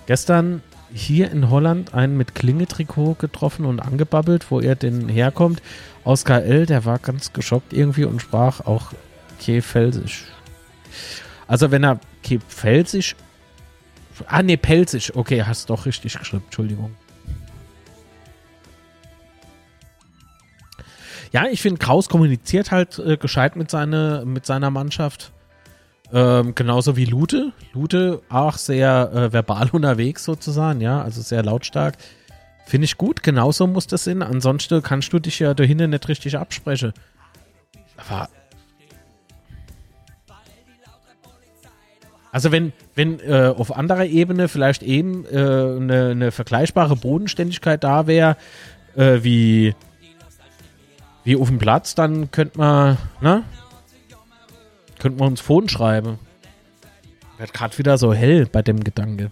Gestern hier in Holland einen mit Klingetrikot getroffen und angebabbelt, wo er denn herkommt. Oskar L., der war ganz geschockt irgendwie und sprach auch Kefelsisch. Also wenn er Kefelsisch Ah, nee, pelzig. Okay, hast doch richtig geschrieben. Entschuldigung. Ja, ich finde, Kraus kommuniziert halt äh, gescheit mit, seine, mit seiner Mannschaft. Ähm, genauso wie Lute. Lute auch sehr äh, verbal unterwegs sozusagen, ja, also sehr lautstark. Finde ich gut, genauso muss das sein. Ansonsten kannst du dich ja dahinter nicht richtig absprechen. Aber Also wenn, wenn äh, auf anderer Ebene vielleicht eben äh, eine, eine vergleichbare Bodenständigkeit da wäre, äh, wie, wie auf dem Platz, dann könnte man, ne? Könnten wir uns Phone schreiben. Wird gerade wieder so hell bei dem Gedanke.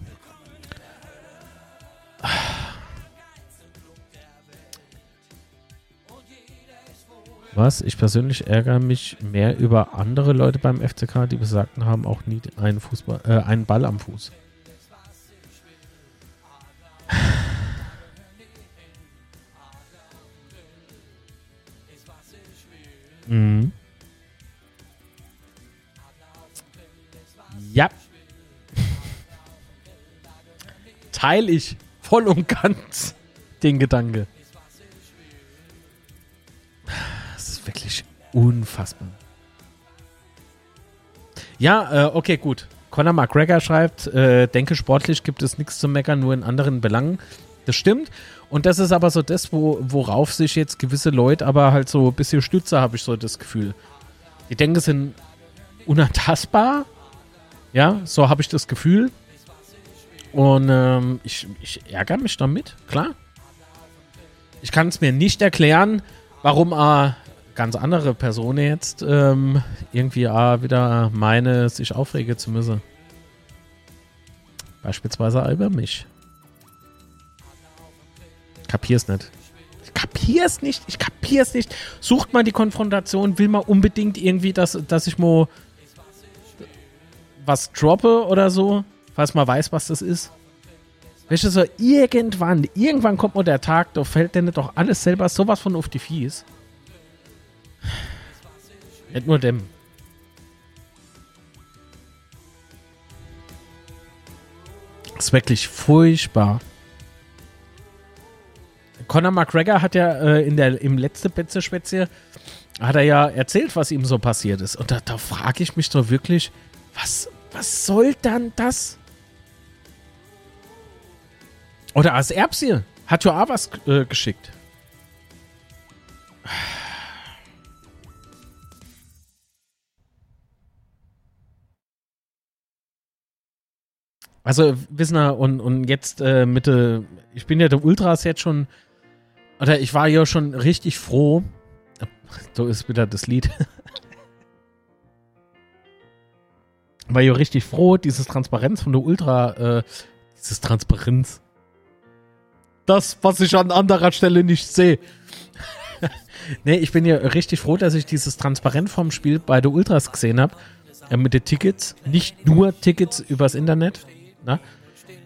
Was? Ich persönlich ärgere mich mehr über andere Leute beim FCK, die besagten haben auch nie einen, Fußball, äh, einen Ball am Fuß. Mhm. Ja. Teile ich voll und ganz den Gedanke. wirklich unfassbar. Ja, äh, okay, gut. Conor McGregor schreibt, äh, denke sportlich gibt es nichts zu meckern, nur in anderen Belangen. Das stimmt. Und das ist aber so das, wo, worauf sich jetzt gewisse Leute aber halt so ein bisschen stützen, habe ich so das Gefühl. Die denken, sind unantastbar. Ja, so habe ich das Gefühl. Und ähm, ich, ich ärgere mich damit, klar. Ich kann es mir nicht erklären, warum äh, ganz andere Person jetzt ähm, irgendwie ah, wieder meine, sich aufregen zu müssen. Beispielsweise über mich. Kapier's nicht. Ich kapier's nicht. Ich kapier's nicht. Sucht mal die Konfrontation, will man unbedingt irgendwie, dass, dass ich mal was droppe oder so, falls man weiß, was das ist. Weißt du, so irgendwann, irgendwann kommt mal der Tag, da fällt denn doch alles selber sowas von auf die Fies. Nicht nur dem. Das ist wirklich furchtbar. Conor McGregor hat ja äh, in der, im letzten Betze-Spätzle hat er ja erzählt, was ihm so passiert ist. Und da, da frage ich mich doch wirklich, was, was soll dann das? Oder als Erbsie hat ja auch was äh, geschickt. Also, Wissner, und, und jetzt äh, Mitte, ich bin ja der Ultras jetzt schon oder ich war ja schon richtig froh. So ist wieder das Lied. war ja richtig froh, dieses Transparenz von der Ultra, äh, dieses Transparenz. Das, was ich an anderer Stelle nicht sehe. nee, ich bin ja richtig froh, dass ich dieses Transparent vom Spiel bei der Ultras gesehen habe. Äh, mit den Tickets. Nicht nur Tickets übers Internet. Ne?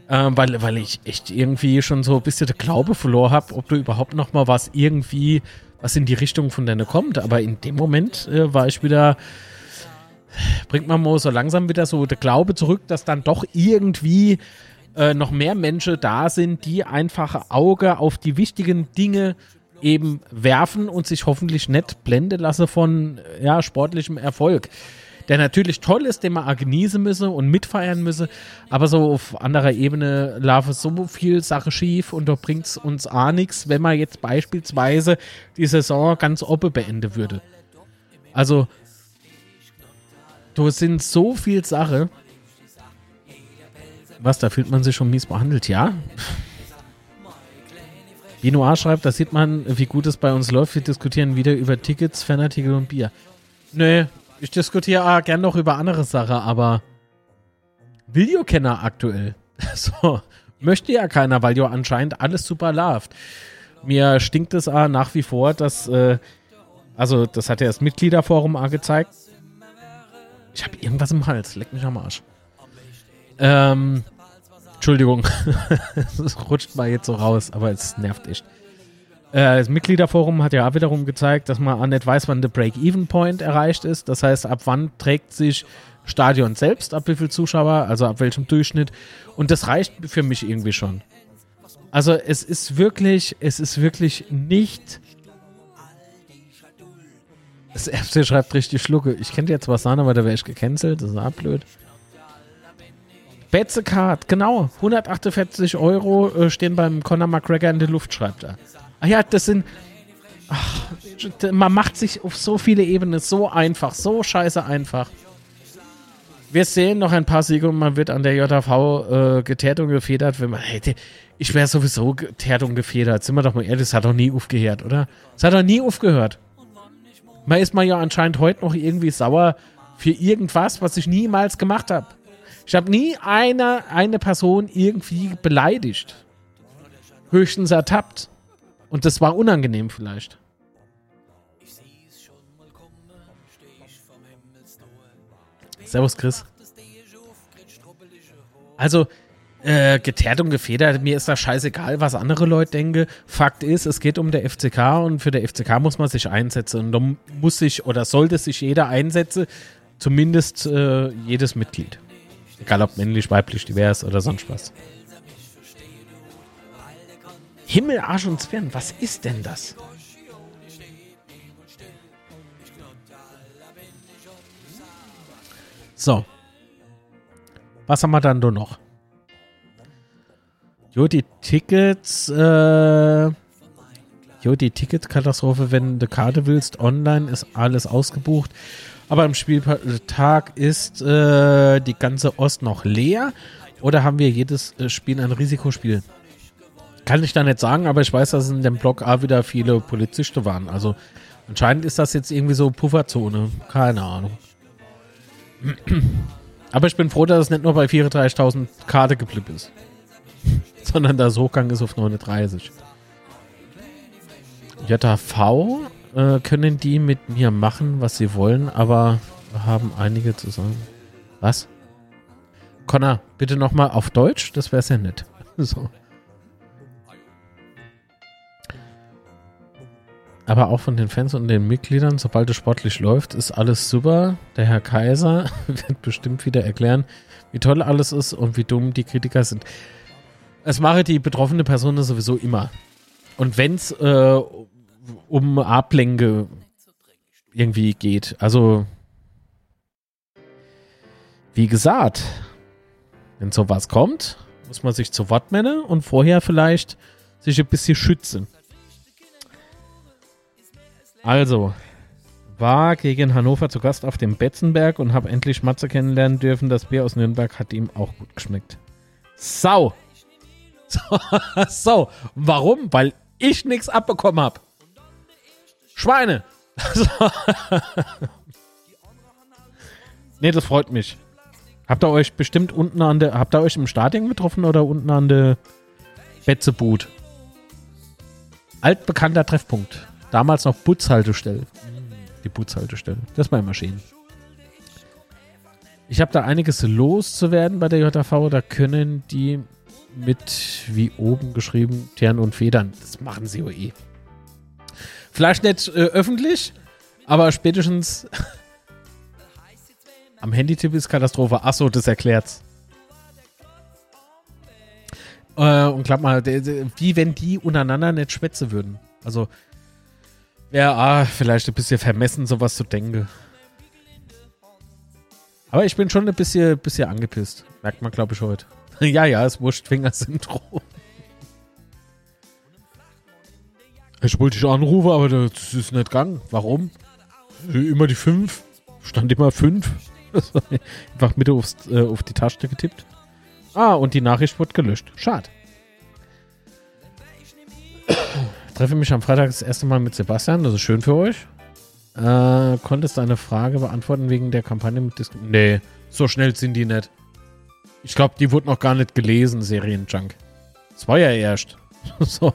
Äh, weil, weil ich echt irgendwie schon so ein bisschen der Glaube verloren habe, ob du überhaupt noch mal was irgendwie, was in die Richtung von deiner kommt. Aber in dem Moment äh, war ich wieder, bringt man mal so langsam wieder so der Glaube zurück, dass dann doch irgendwie äh, noch mehr Menschen da sind, die einfach Auge auf die wichtigen Dinge eben werfen und sich hoffentlich nicht blenden lassen von ja, sportlichem Erfolg der natürlich toll ist, den man genießen müsse und mitfeiern müsse, aber so auf anderer Ebene laufe so viel Sache schief und da bringt es uns auch nichts, wenn man jetzt beispielsweise die Saison ganz oppe beenden würde. Also, da sind so viel Sache. Was, da fühlt man sich schon mies behandelt, ja? Binoir schreibt, da sieht man, wie gut es bei uns läuft. Wir diskutieren wieder über Tickets, Fanartikel und Bier. Nö, ich diskutiere auch gern noch über andere Sachen, aber Videokenner aktuell. So, möchte ja keiner, weil ja anscheinend alles super läuft. Mir stinkt es auch nach wie vor, dass, äh, also das hat ja das Mitgliederforum auch gezeigt. Ich habe irgendwas im Hals, leck mich am Arsch. Ähm, Entschuldigung, das rutscht mal jetzt so raus, aber es nervt echt. Äh, das Mitgliederforum hat ja auch wiederum gezeigt, dass man auch nicht weiß, wann der Break-Even-Point erreicht ist. Das heißt, ab wann trägt sich Stadion selbst, ab wie viel Zuschauer, also ab welchem Durchschnitt. Und das reicht für mich irgendwie schon. Also es ist wirklich, es ist wirklich nicht. Das FC schreibt richtig Schlucke. Ich könnte jetzt was sagen, aber da wäre ich gecancelt. Das ist auch blöd. Betzecard, genau. 148 Euro äh, stehen beim Conor McGregor in der Luft, schreibt er. Ja, das sind. Ach, man macht sich auf so viele Ebenen so einfach, so scheiße einfach. Wir sehen noch ein paar Siege und man wird an der JV äh, geteert und gefedert, wenn man hätte. Ich wäre sowieso geteert und gefedert. Sind wir doch mal ehrlich, das hat doch nie aufgehört, oder? Das hat doch nie aufgehört. Man ist mal ja anscheinend heute noch irgendwie sauer für irgendwas, was ich niemals gemacht habe. Ich habe nie eine, eine Person irgendwie beleidigt. Höchstens ertappt. Und das war unangenehm vielleicht. Servus, Chris. Also, äh, geteert und gefedert, mir ist das scheißegal, was andere Leute denken. Fakt ist, es geht um der FCK und für der FCK muss man sich einsetzen. Und da muss sich oder sollte sich jeder einsetzen, zumindest äh, jedes Mitglied. Egal ob männlich, weiblich, divers oder sonst was. Himmel, Arsch und Zwirn, was ist denn das? So. Was haben wir dann nur noch? Jo, die Tickets, äh, jo, die Ticketkatastrophe, wenn du Karte willst, online ist alles ausgebucht. Aber am Spieltag ist äh, die ganze Ost noch leer. Oder haben wir jedes äh, Spiel ein Risikospiel? Kann ich da nicht sagen, aber ich weiß, dass in dem Block A wieder viele Polizisten waren. Also anscheinend ist das jetzt irgendwie so Pufferzone. Keine Ahnung. Aber ich bin froh, dass es nicht nur bei 34.000 Karte geblieben ist. Sondern der Hochgang ist auf 39. JV äh, können die mit mir machen, was sie wollen, aber haben einige zu sagen. Was? Connor, bitte nochmal auf Deutsch, das wäre sehr nett. So. Aber auch von den Fans und den Mitgliedern, sobald es sportlich läuft, ist alles super. Der Herr Kaiser wird bestimmt wieder erklären, wie toll alles ist und wie dumm die Kritiker sind. Es mache die betroffene Person sowieso immer. Und wenn es äh, um Ablenke irgendwie geht, also wie gesagt, wenn sowas kommt, muss man sich zu Wort melden und vorher vielleicht sich ein bisschen schützen. Also, war gegen Hannover zu Gast auf dem Betzenberg und habe endlich Matze kennenlernen dürfen. Das Bier aus Nürnberg hat ihm auch gut geschmeckt. Sau! So, so. warum? Weil ich nichts abbekommen habe. Schweine. So. nee, das freut mich. Habt ihr euch bestimmt unten an der, habt ihr euch im Stadion getroffen oder unten an der Betzeboot? Altbekannter Treffpunkt. Damals noch Butzhaltestelle. Die Butzhaltestelle. Das war immer schön. Ich habe da einiges loszuwerden bei der JV. Da können die mit, wie oben geschrieben, Tern und Federn. Das machen sie eh. Vielleicht nicht äh, öffentlich, aber spätestens am Handytipp ist Katastrophe. Achso, das erklärt's. Äh, und glaub mal, wie wenn die untereinander nicht schwätzen würden. Also, wäre ah, vielleicht ein bisschen vermessen, sowas zu denken. Aber ich bin schon ein bisschen, bisschen angepisst. Merkt man, glaube ich, heute. ja, ja, das Wurstfinger-Syndrom. Ich wollte dich anrufen, aber das ist nicht gegangen. Warum? Immer die 5. Stand immer 5. Einfach mit aufs, äh, auf die Taste getippt. Ah, und die Nachricht wurde gelöscht. Schade. Treffe mich am Freitag das erste Mal mit Sebastian. Das ist schön für euch. Äh, konntest du eine Frage beantworten wegen der Kampagne mit Disco? Nee, so schnell sind die nicht. Ich glaube, die wurde noch gar nicht gelesen, Serienjunk. Das war ja erst. so.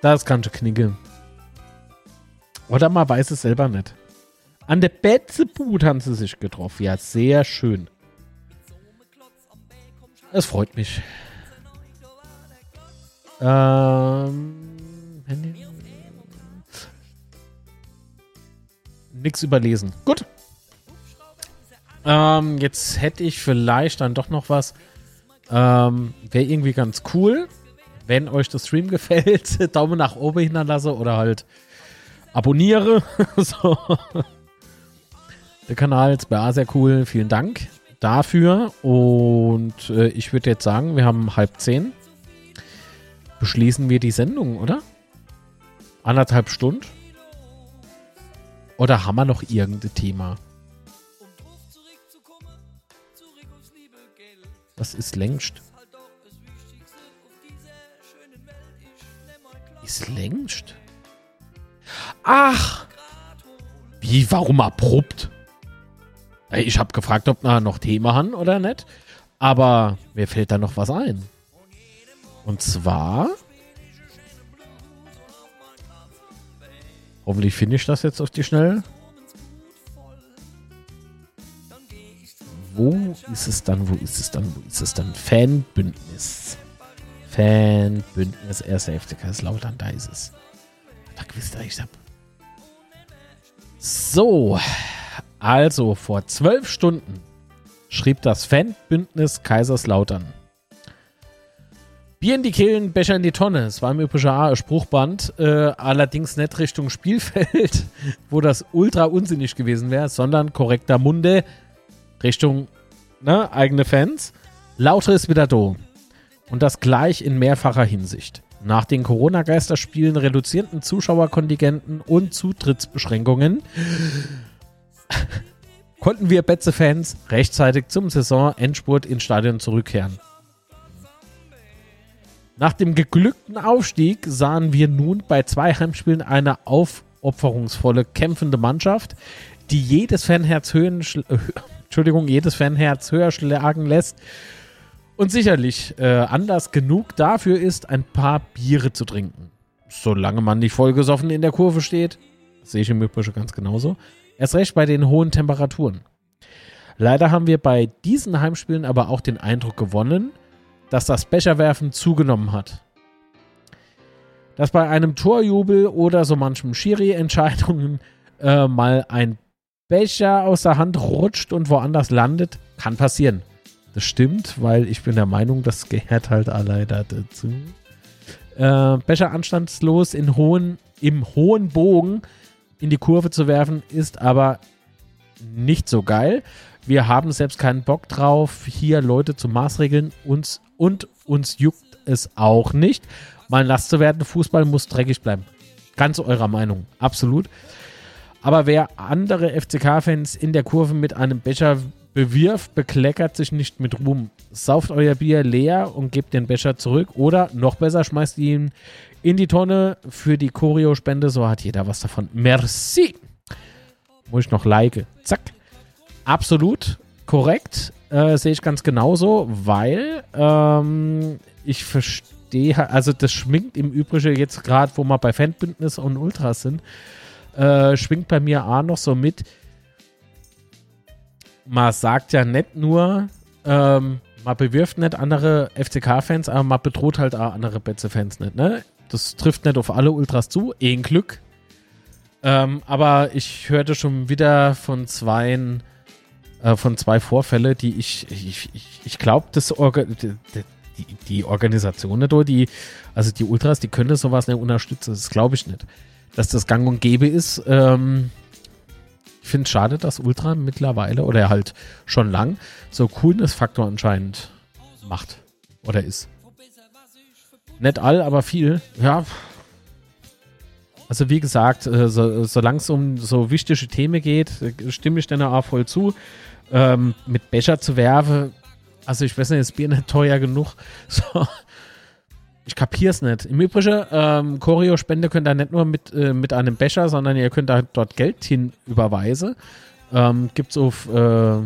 Das kannst du knickeln. Oder man weiß es selber nicht. An der Betzebut haben sie sich getroffen. Ja, sehr schön. Es freut mich. Ähm, nix überlesen. Gut. Ähm, jetzt hätte ich vielleicht dann doch noch was. Ähm, Wäre irgendwie ganz cool, wenn euch das Stream gefällt. Daumen nach oben hinterlasse oder halt abonniere. so. Der Kanal ist bei sehr cool. Vielen Dank dafür. Und äh, ich würde jetzt sagen, wir haben halb zehn. Beschließen wir die Sendung, oder? Anderthalb Stunden? Oder haben wir noch irgendein Thema? Was ist längst? Ist längst? Ach! Wie, warum abrupt? Ich habe gefragt, ob wir noch Thema haben oder nicht. Aber mir fällt da noch was ein. Und zwar. Hoffentlich finde ich das jetzt auf die Schnelle. Wo ist es dann? Wo ist es dann? Wo ist es dann? Fanbündnis. Fanbündnis 1. FC Kaiserslautern, da ist es. Da wisst ihr, ich hab. So. Also, vor zwölf Stunden schrieb das Fanbündnis Kaiserslautern. Bier in die Kehlen, Becher in die Tonne. Es war im übrigen Spruchband, äh, allerdings nicht Richtung Spielfeld, wo das ultra unsinnig gewesen wäre, sondern korrekter Munde Richtung ne, eigene Fans. Lauter ist wieder da. Und das gleich in mehrfacher Hinsicht. Nach den Corona-Geisterspielen, reduzierten Zuschauerkontingenten und Zutrittsbeschränkungen konnten wir Betze-Fans rechtzeitig zum Saisonendspurt ins Stadion zurückkehren. Nach dem geglückten Aufstieg sahen wir nun bei zwei Heimspielen eine aufopferungsvolle, kämpfende Mannschaft, die jedes Fanherz höhen, äh, Entschuldigung, jedes Fanherz höher schlagen lässt und sicherlich äh, anders genug dafür ist, ein paar Biere zu trinken. Solange man nicht vollgesoffen in der Kurve steht, sehe ich im Übrigen ganz genauso. Erst recht bei den hohen Temperaturen. Leider haben wir bei diesen Heimspielen aber auch den Eindruck gewonnen, dass das Becherwerfen zugenommen hat. Dass bei einem Torjubel oder so manchem Schiri-Entscheidungen äh, mal ein Becher aus der Hand rutscht und woanders landet, kann passieren. Das stimmt, weil ich bin der Meinung, das gehört halt leider dazu. Äh, Becher anstandslos in hohen, im hohen Bogen in die Kurve zu werfen, ist aber nicht so geil. Wir haben selbst keinen Bock drauf, hier Leute zu maßregeln uns, und uns juckt es auch nicht, mal nass zu werden. Fußball muss dreckig bleiben. Ganz eurer Meinung, absolut. Aber wer andere FCK-Fans in der Kurve mit einem Becher bewirft, bekleckert sich nicht mit Ruhm. Sauft euer Bier leer und gebt den Becher zurück oder noch besser, schmeißt ihn in die Tonne für die Choreo-Spende. So hat jeder was davon. Merci. Muss ich noch like. Zack. Absolut korrekt. Äh, Sehe ich ganz genauso, weil ähm, ich verstehe, also das schwingt im Übrigen jetzt gerade, wo wir bei Fanbündnis und Ultras sind, äh, schwingt bei mir auch noch so mit. Man sagt ja nicht nur, ähm, man bewirft nicht andere FCK-Fans, aber man bedroht halt auch andere Betze-Fans nicht. Ne? Das trifft nicht auf alle Ultras zu, eh ein Glück. Ähm, aber ich hörte schon wieder von zweien, äh, von zwei Vorfälle, die ich, ich, ich, ich glaube, das Orga die, die, die Organisation nicht, oder die, also die Ultras, die können sowas nicht unterstützen. Das glaube ich nicht. Dass das gang und gäbe ist, ähm, ich finde es schade, dass Ultra mittlerweile oder halt schon lang so Coolness-Faktor anscheinend macht oder ist. Nicht all, aber viel. Ja. Also wie gesagt, äh, so, solange es um so wichtige Themen geht, stimme ich dann auch voll zu. Ähm, mit Becher zu werfen, also ich weiß nicht, das Bier nicht teuer genug. So. Ich kapier's nicht. Im Übrigen, ähm, Choreo-Spende könnt ihr nicht nur mit, äh, mit einem Becher, sondern ihr könnt da dort Geld hin überweisen. Ähm, gibt's auf, äh,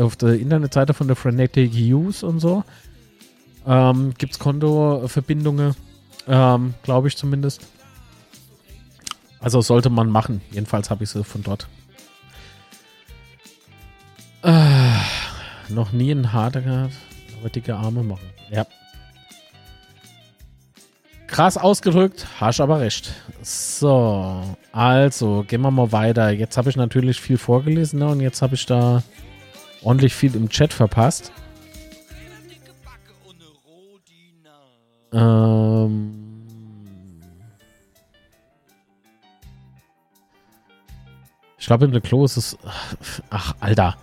auf der Internetseite von der Frenetic Use und so. Ähm, gibt's Kontoverbindungen, ähm, glaube ich zumindest. Also sollte man machen. Jedenfalls habe ich sie von dort. Äh, noch nie ein harter gehabt, aber dicke Arme machen. Ja. Krass ausgedrückt, hast aber recht. So, also gehen wir mal weiter. Jetzt habe ich natürlich viel vorgelesen ne? und jetzt habe ich da ordentlich viel im Chat verpasst. Ähm ich glaube, in der Klo ist es. Ach, Alter.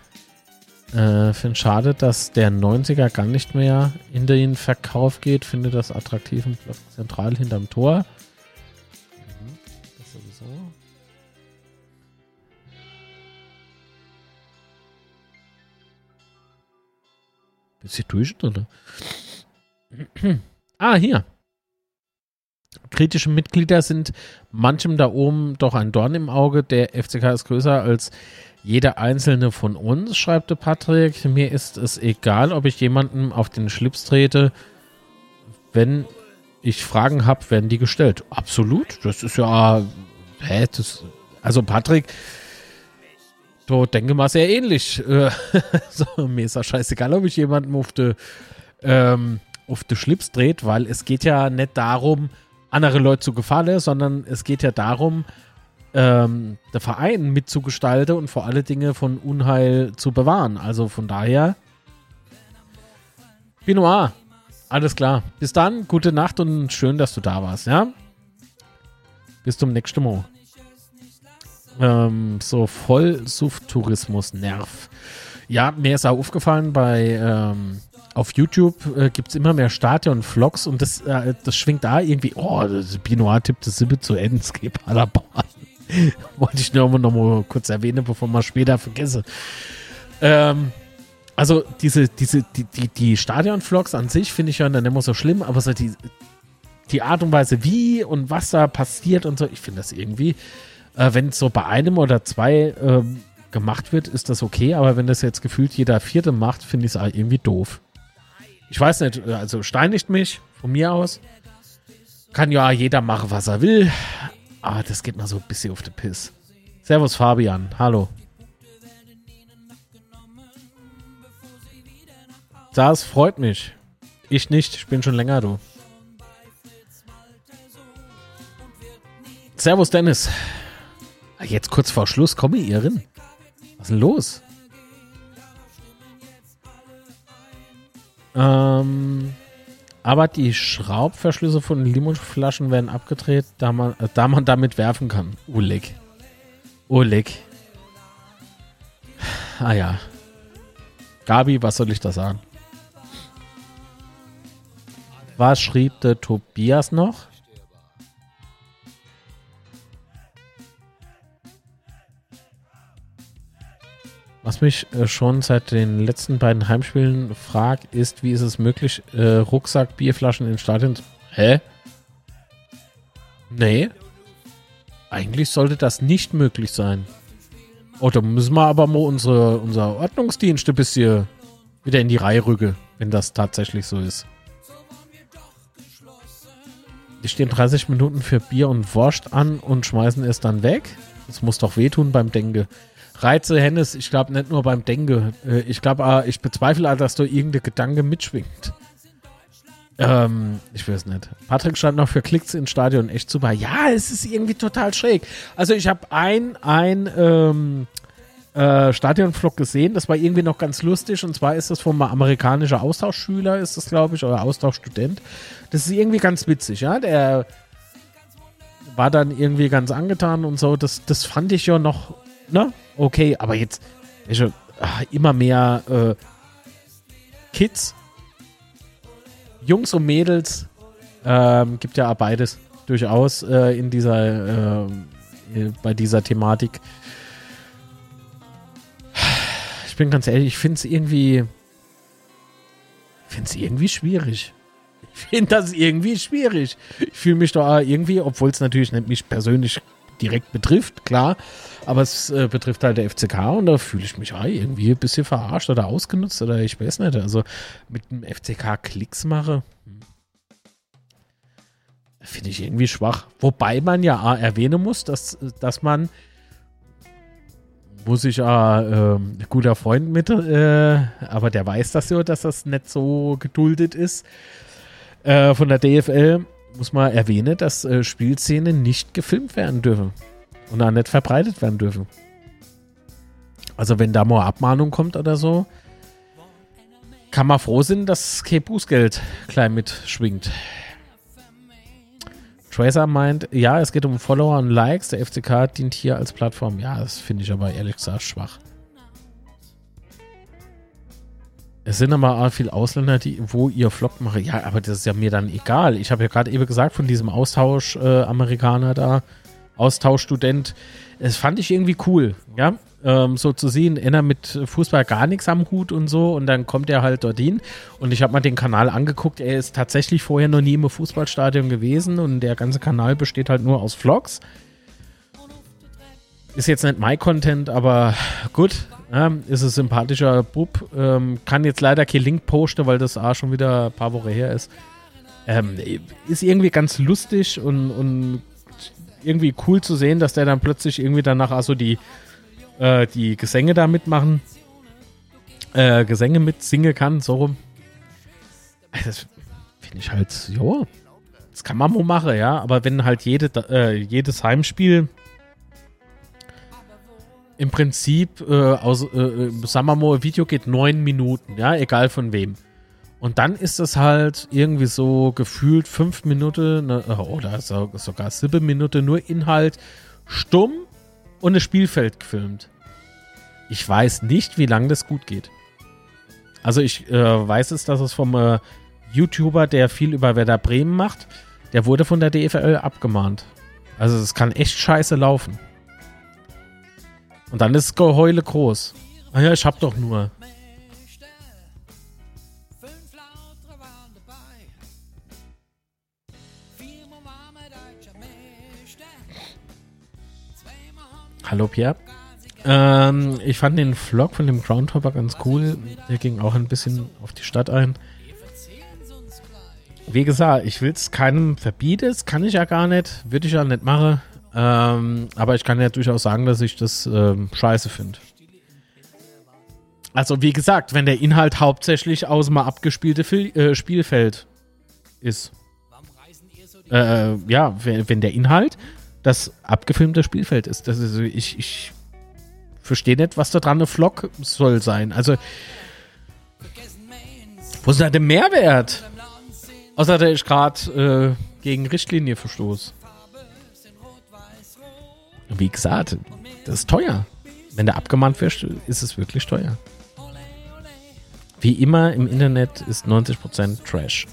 Äh, Finde schade, dass der 90er gar nicht mehr in den Verkauf geht. Finde das attraktiv und zentral hinterm Tor. Mhm, das sowieso. Bist du durch, oder? ah, hier. Kritische Mitglieder sind manchem da oben doch ein Dorn im Auge. Der FCK ist größer als jeder einzelne von uns, schreibt der Patrick. Mir ist es egal, ob ich jemandem auf den Schlips trete. Wenn ich Fragen habe, werden die gestellt. Absolut. Das ist ja. Hä, das, also, Patrick, du denke mal sehr ähnlich. Äh, so, mir ist ja scheißegal, ob ich jemandem auf den ähm, Schlips dreht, weil es geht ja nicht darum, andere Leute zu gefallen, sondern es geht ja darum, ähm, der Verein mitzugestalten und vor alle Dinge von Unheil zu bewahren. Also von daher, Binoir, alles klar. Bis dann, gute Nacht und schön, dass du da warst, ja? Bis zum nächsten Mal. Ähm, so Vollsuft-Tourismus, Nerv. Ja, mir ist auch aufgefallen, bei ähm, auf YouTube äh, gibt es immer mehr Stadion-Vlogs und das, äh, das schwingt da irgendwie, oh, Binoir tippt das Sippe zu Endscape Paderborn. Wollte ich nur noch mal kurz erwähnen, bevor man später vergesse. Ähm, also diese, diese, die, die, die Stadion-Vlogs an sich finde ich ja dann immer so schlimm, aber so die, die Art und Weise, wie und was da passiert und so, ich finde das irgendwie, äh, wenn es so bei einem oder zwei äh, gemacht wird, ist das okay, aber wenn das jetzt gefühlt jeder Vierte macht, finde ich es irgendwie doof. Ich weiß nicht, also steinigt mich von mir aus. Kann ja jeder machen, was er will, Ah, das geht mal so ein bisschen auf den Piss. Servus Fabian, hallo. Das freut mich. Ich nicht, ich bin schon länger du. Servus Dennis. Ah, jetzt kurz vor Schluss komme ihr rein. Was ist denn los? Ähm, aber die Schraubverschlüsse von Limonflaschen werden abgedreht, da man, äh, da man damit werfen kann. Ulig. Ulig. Ah ja. Gabi, was soll ich da sagen? Was schrieb der Tobias noch? Was mich äh, schon seit den letzten beiden Heimspielen fragt, ist, wie ist es möglich, äh, Rucksack, Bierflaschen ins Stadion. Hä? Nee. Eigentlich sollte das nicht möglich sein. Oh, da müssen wir aber mal unsere, unser Ordnungsdienst ein bisschen wieder in die Reihe rücken, wenn das tatsächlich so ist. Die stehen 30 Minuten für Bier und Wurst an und schmeißen es dann weg. Das muss doch wehtun beim Denke. Reize Hennes, ich glaube nicht nur beim Denke. Äh, Ich glaube, ich bezweifle, dass da irgendein Gedanke mitschwingt. Ähm, ich weiß nicht. Patrick stand noch für Klicks ins Stadion echt super. Ja, es ist irgendwie total schräg. Also ich habe ein, ein ähm, äh, Stadionvlog gesehen, das war irgendwie noch ganz lustig und zwar ist das vom amerikanischen Austauschschüler, ist das glaube ich, oder Austauschstudent. Das ist irgendwie ganz witzig, ja. Der war dann irgendwie ganz angetan und so. Das, das fand ich ja noch, ne? Okay, aber jetzt ach, immer mehr äh, Kids, Jungs und Mädels, ähm, gibt ja auch beides durchaus äh, in dieser, äh, äh, bei dieser Thematik. Ich bin ganz ehrlich, ich finde es irgendwie, finde es irgendwie schwierig. Ich finde das irgendwie schwierig. Ich fühle mich da irgendwie, obwohl es natürlich nicht mich persönlich direkt betrifft, klar, aber es äh, betrifft halt der FCK und da fühle ich mich ah, irgendwie ein bisschen verarscht oder ausgenutzt oder ich weiß nicht. Also mit dem FCK Klicks mache, hm, finde ich irgendwie schwach. Wobei man ja ah, erwähnen muss, dass, dass man muss ich ja äh, ein guter Freund mit, äh, aber der weiß das ja, dass das nicht so geduldet ist. Äh, von der DFL muss man erwähnen, dass äh, Spielszenen nicht gefilmt werden dürfen und auch nicht verbreitet werden dürfen. Also wenn da mal Abmahnung kommt oder so, kann man froh sein, dass kein Bußgeld klein mitschwingt. Tracer meint, ja, es geht um Follower und Likes. Der FCK dient hier als Plattform. Ja, das finde ich aber ehrlich gesagt schwach. Es sind aber auch viele Ausländer, die, wo ihr Vlog machen. Ja, aber das ist ja mir dann egal. Ich habe ja gerade eben gesagt von diesem Austausch-Amerikaner da, Austauschstudent. Das fand ich irgendwie cool, ja. Ähm, so zu sehen, einer mit Fußball gar nichts am Hut und so und dann kommt er halt dorthin und ich habe mal den Kanal angeguckt, er ist tatsächlich vorher noch nie im Fußballstadion gewesen und der ganze Kanal besteht halt nur aus Vlogs. Ist jetzt nicht mein Content, aber gut, ja, ist ein sympathischer Bub. Ähm, kann jetzt leider kein Link posten, weil das A schon wieder ein paar Wochen her ist. Ähm, ist irgendwie ganz lustig und, und irgendwie cool zu sehen, dass der dann plötzlich irgendwie danach also die, äh, die Gesänge da mitmachen. Äh, Gesänge mit singen kann, so rum. Das finde ich halt, ja, das kann man mal machen, ja. Aber wenn halt jede, äh, jedes Heimspiel im Prinzip, äh, aus, äh, sagen wir mal, ein Video geht neun Minuten, ja, egal von wem. Und dann ist es halt irgendwie so gefühlt fünf Minuten ne, oder so, sogar sieben Minuten nur Inhalt, stumm und das Spielfeld gefilmt. Ich weiß nicht, wie lange das gut geht. Also ich äh, weiß es, dass es vom äh, YouTuber, der viel über Werder Bremen macht, der wurde von der DFL abgemahnt. Also es kann echt scheiße laufen. Und dann ist Geheule groß. Ah ja, ich hab doch nur. Hallo Pierre. Ähm, ich fand den Vlog von dem Groundhopper ganz cool. Der ging auch ein bisschen auf die Stadt ein. Wie gesagt, ich will es keinem verbieten, das kann ich ja gar nicht, würde ich ja nicht machen. Ähm, aber ich kann ja durchaus sagen, dass ich das ähm, scheiße finde. Also wie gesagt, wenn der Inhalt hauptsächlich aus dem abgespielte Fil äh, Spielfeld ist. Äh, ja, wenn, der Inhalt das abgefilmte Spielfeld ist. Das ist ich, ich verstehe nicht, was da dran eine Vlog soll sein. Also, wo ist da der Mehrwert? Außer der ich gerade äh, gegen Richtlinie verstoß. Wie gesagt, das ist teuer. Wenn der abgemahnt wird, ist es wirklich teuer. Wie immer im Internet ist 90% Trash.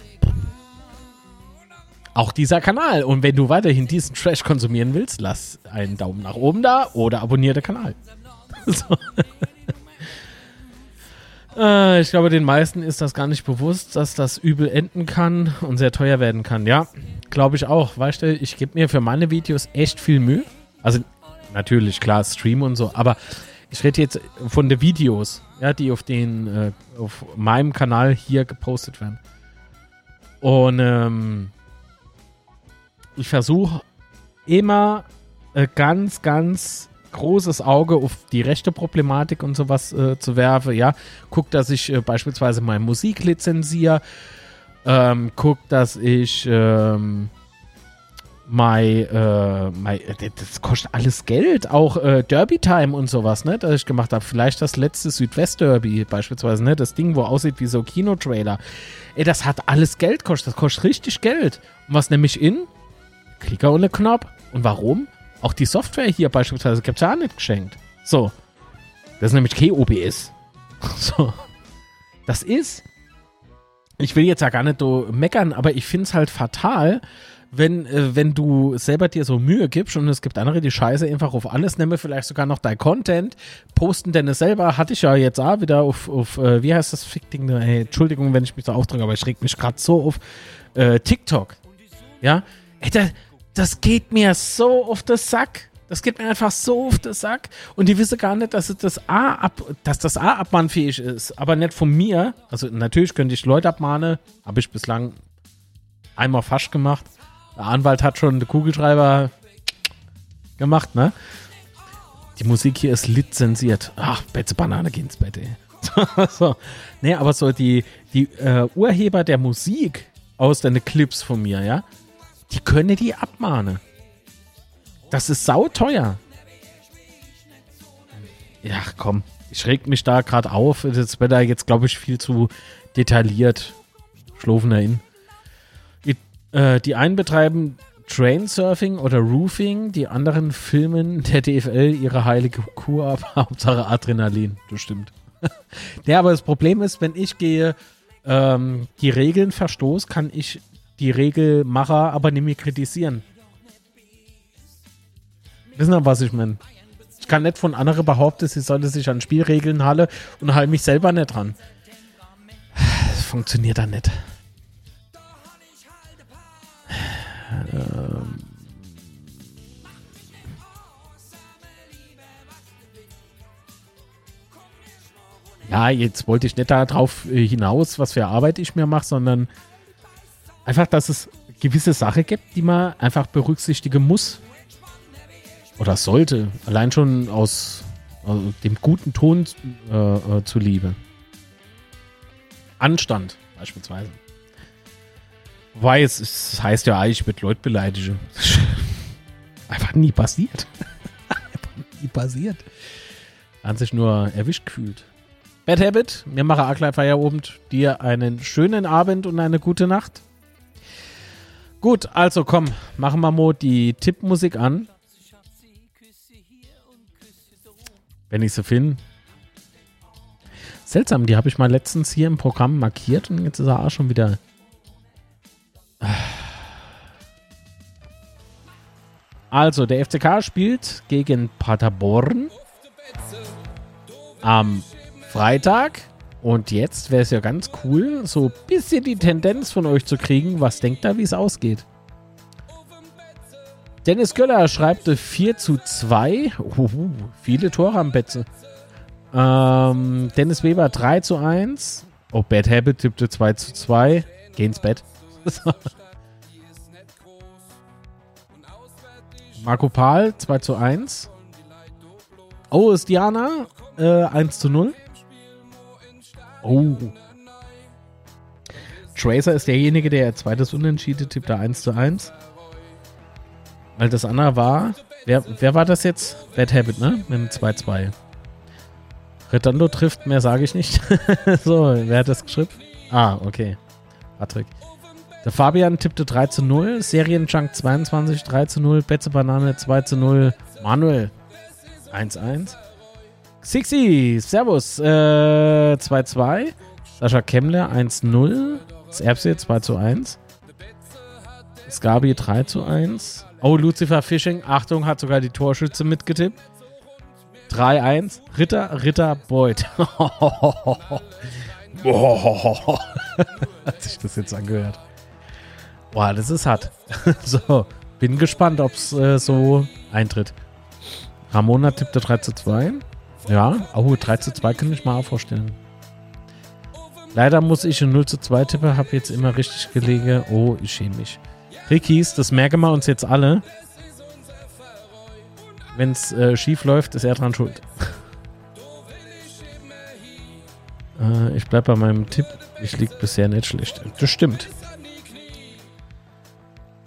Auch dieser Kanal. Und wenn du weiterhin diesen Trash konsumieren willst, lass einen Daumen nach oben da oder abonniere den Kanal. So. Äh, ich glaube, den meisten ist das gar nicht bewusst, dass das übel enden kann und sehr teuer werden kann. Ja, glaube ich auch. Weißt du, ich gebe mir für meine Videos echt viel Mühe. Also natürlich, klar, Stream und so, aber ich rede jetzt von den Videos, ja, die auf den, äh, auf meinem Kanal hier gepostet werden. Und ähm, ich versuche immer äh, ganz, ganz großes Auge auf die rechte Problematik und sowas äh, zu werfen. Ja, guck, dass ich äh, beispielsweise meine Musik lizenziere. Ähm, guck, dass ich ähm, mein, äh, mein, das kostet alles Geld, auch äh, Derby Time und sowas, ne, das ich gemacht habe. Vielleicht das letzte Südwest Derby beispielsweise, ne, das Ding, wo aussieht wie so Kinotrailer. Ey, das hat alles Geld kostet, das kostet richtig Geld. Und was nämlich in? Klicker ohne Knopf. Und warum? Auch die Software hier beispielsweise gibt es ja auch nicht geschenkt. So. Das ist nämlich kein OBS. So. Das ist. Ich will jetzt ja gar nicht so meckern, aber ich finde es halt fatal, wenn, äh, wenn du selber dir so Mühe gibst und es gibt andere, die scheiße einfach auf alles, nehmen vielleicht sogar noch dein Content, posten denn es selber, hatte ich ja jetzt auch wieder auf, auf äh, wie heißt das Fickding, hey, Entschuldigung, wenn ich mich so aufdrücke, aber ich reg mich gerade so auf äh, TikTok. Ja, Ey, das, das geht mir so auf den Sack. Das geht mir einfach so auf den Sack. Und die wissen gar nicht, dass das A ab, dass das A abmahnfähig ist. Aber nicht von mir. Also natürlich könnte ich Leute abmahnen. Habe ich bislang einmal fast gemacht. Der Anwalt hat schon den Kugelschreiber gemacht, ne? Die Musik hier ist lizenziert. Ach, Betze Banane geh ins Bett, ey. so. Nee, aber so die, die äh, Urheber der Musik aus den Clips von mir, ja, die können die abmahnen. Das ist sauteuer. Ja, komm. Ich reg mich da gerade auf. Das da jetzt, glaube ich, viel zu detailliert. Schlofener in. Die, äh, die einen betreiben Trainsurfing oder Roofing, die anderen filmen der DFL ihre heilige Kur ab. Hauptsache Adrenalin, das stimmt. ja, aber das Problem ist, wenn ich gehe, ähm, die Regeln verstoß, kann ich die Regelmacher aber nicht mehr kritisieren. Wissen Sie, was ich meine? Ich kann nicht von anderen behaupten, sie sollte sich an Spielregeln halle und halte mich selber nicht dran. Das funktioniert da nicht. Ja, jetzt wollte ich nicht darauf äh, hinaus, was für Arbeit ich mir mache, sondern einfach, dass es gewisse Sachen gibt, die man einfach berücksichtigen muss. Oder sollte. Allein schon aus, aus dem guten Ton äh, äh, zuliebe. Anstand, beispielsweise. Wobei es, heißt ja eigentlich, ich würde Leute beleidigen. Einfach nie passiert. Einfach nie passiert. Hat sich nur erwischt gefühlt. Bad Habit, mir mache auch gleich Feierabend. Dir einen schönen Abend und eine gute Nacht. Gut, also komm, machen wir mal die Tippmusik an. Wenn ich sie finde. Seltsam, die habe ich mal letztens hier im Programm markiert und jetzt ist er auch schon wieder. Also, der FCK spielt gegen Paderborn am Freitag. Und jetzt wäre es ja ganz cool, so ein bisschen die Tendenz von euch zu kriegen. Was denkt ihr, wie es ausgeht? Dennis Göller schreibt 4 zu 2. Uhu, viele Tore am Betze. Ähm, Dennis Weber 3 zu 1. Oh, Bad Habit tippte 2 zu 2. Geh ins Bett. Marco Pahl 2 zu 1. Oh, ist Diana äh, 1 zu 0. Oh. Tracer ist derjenige, der zweites Unentschieden tippt, da 1 zu 1. Weil das andere war. Wer, wer war das jetzt? Bad Habit, ne? Mit dem 2-2. Redondo trifft, mehr sage ich nicht. so, wer hat das geschrieben? Ah, okay. Patrick. Der Fabian tippte 3 zu 0. Serienjunk 22, 3 zu 0. Betze Banane 2 zu 0. Manuel 1-1. Sixi, Servus, 2-2. Äh, Sascha Kemmler 1-0. Das Erbse 2 zu 1. Skabi 3 zu 1. Oh, Lucifer Fishing, Achtung, hat sogar die Torschütze mitgetippt. 3-1. Ritter, Ritter. Boah, Hat sich das jetzt angehört. Boah, das ist hart. so, bin gespannt, ob es äh, so eintritt. Ramona tippte 3 zu 2. Ja, oh, 3 zu 2 kann ich mal auch vorstellen. Leider muss ich ein 0 zu 2 tippen, habe jetzt immer richtig gelegen. Oh, ich schäme mich. Rickies, das merken wir uns jetzt alle. Wenn es äh, schief läuft, ist er dran schuld. äh, ich bleibe bei meinem Tipp. Ich liege bisher nicht schlecht. Das stimmt.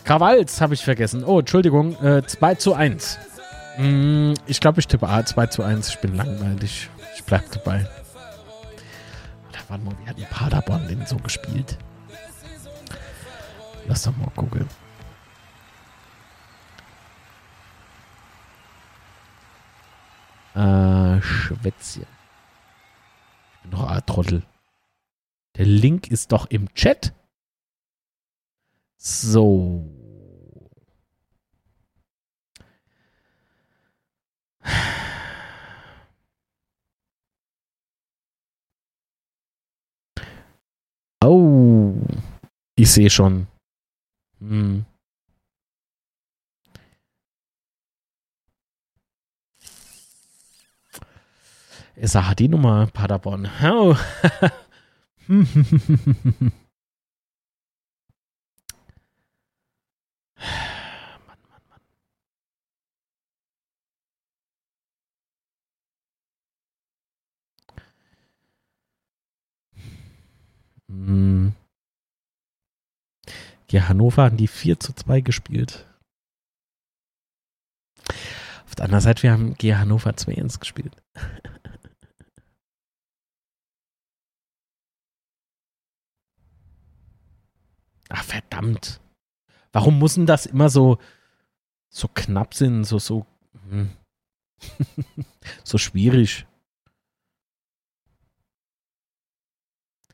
Krawals habe ich vergessen. Oh, Entschuldigung. Äh, 2 zu 1. Mm, ich glaube, ich tippe A 2 zu 1. Ich bin langweilig. Ich bleibe dabei. Oder warte mal, wie hat ein Paderborn denn so gespielt? Lass doch mal gucken. Äh, Schwätzchen. Ich bin doch ein Trottel. Der Link ist doch im Chat. So. Oh, ich sehe schon. Hm. SAHD-Nummer Paderborn. Oh. Mann, Mann, Mann. Hm. Ja, Hannover haben die 4 zu 2 gespielt. Auf der anderen Seite, wir haben G Hannover 2-1 gespielt. Ach, verdammt. Warum muss denn das immer so, so knapp sein, so, so, hm. so schwierig?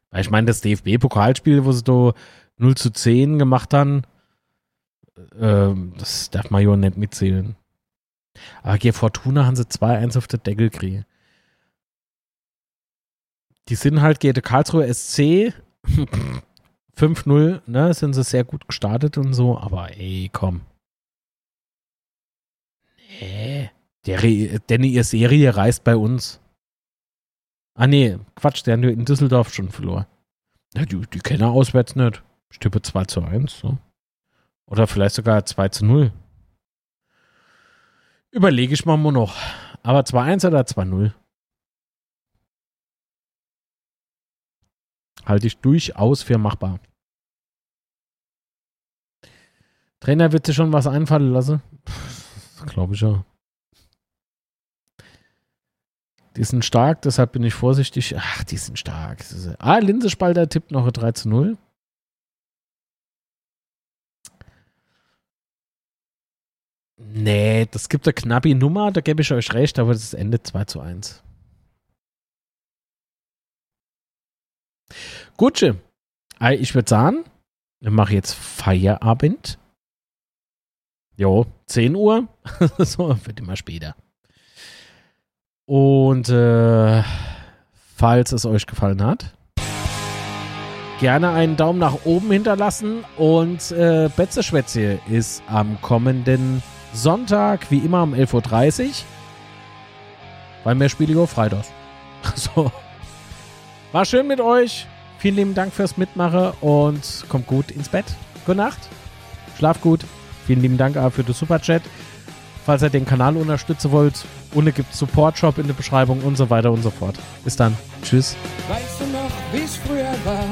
Weil ich meine, das DFB-Pokalspiel, wo sie da 0 zu 10 gemacht haben, äh, das darf ja nicht mitzählen. Aber gegen Fortuna haben sie 2-1 auf der Deckel gekriegt. Die sind halt gegen Karlsruhe SC 5-0, ne, sind sie sehr gut gestartet und so, aber ey, komm. Nee. Der, denn ihr Serie reist bei uns. Ah, nee, Quatsch, der hat in Düsseldorf schon verloren. Ja, die, die kennen auswärts nicht. Ich tippe 2 zu 1, so. Oder vielleicht sogar 2 zu 0. Überlege ich mal nur noch. Aber 2-1 oder 2-0? Halte ich durchaus für machbar. Trainer wird sich schon was einfallen lassen. Glaube ich ja. Die sind stark, deshalb bin ich vorsichtig. Ach, die sind stark. Ah, Linsespalter tippt noch 3 zu 0. Nee, das gibt eine knappe Nummer, da gebe ich euch recht, aber das endet 2 zu 1. Gutsche. Ich würde sagen, ich mache jetzt Feierabend. Jo, 10 Uhr. so, wird immer später. Und äh, falls es euch gefallen hat, gerne einen Daumen nach oben hinterlassen. Und äh, Betzeschwätze ist am kommenden Sonntag, wie immer um 11.30 Uhr. Weil mehr Spiele auf Freitags. so. War schön mit euch. Vielen lieben Dank fürs Mitmachen und kommt gut ins Bett. Gute Nacht. Schlaf gut. Vielen lieben Dank auch für das Superchat. Falls ihr den Kanal unterstützen wollt, ohne gibt Support-Shop in der Beschreibung und so weiter und so fort. Bis dann. Tschüss. Weißt du noch, wie es früher war?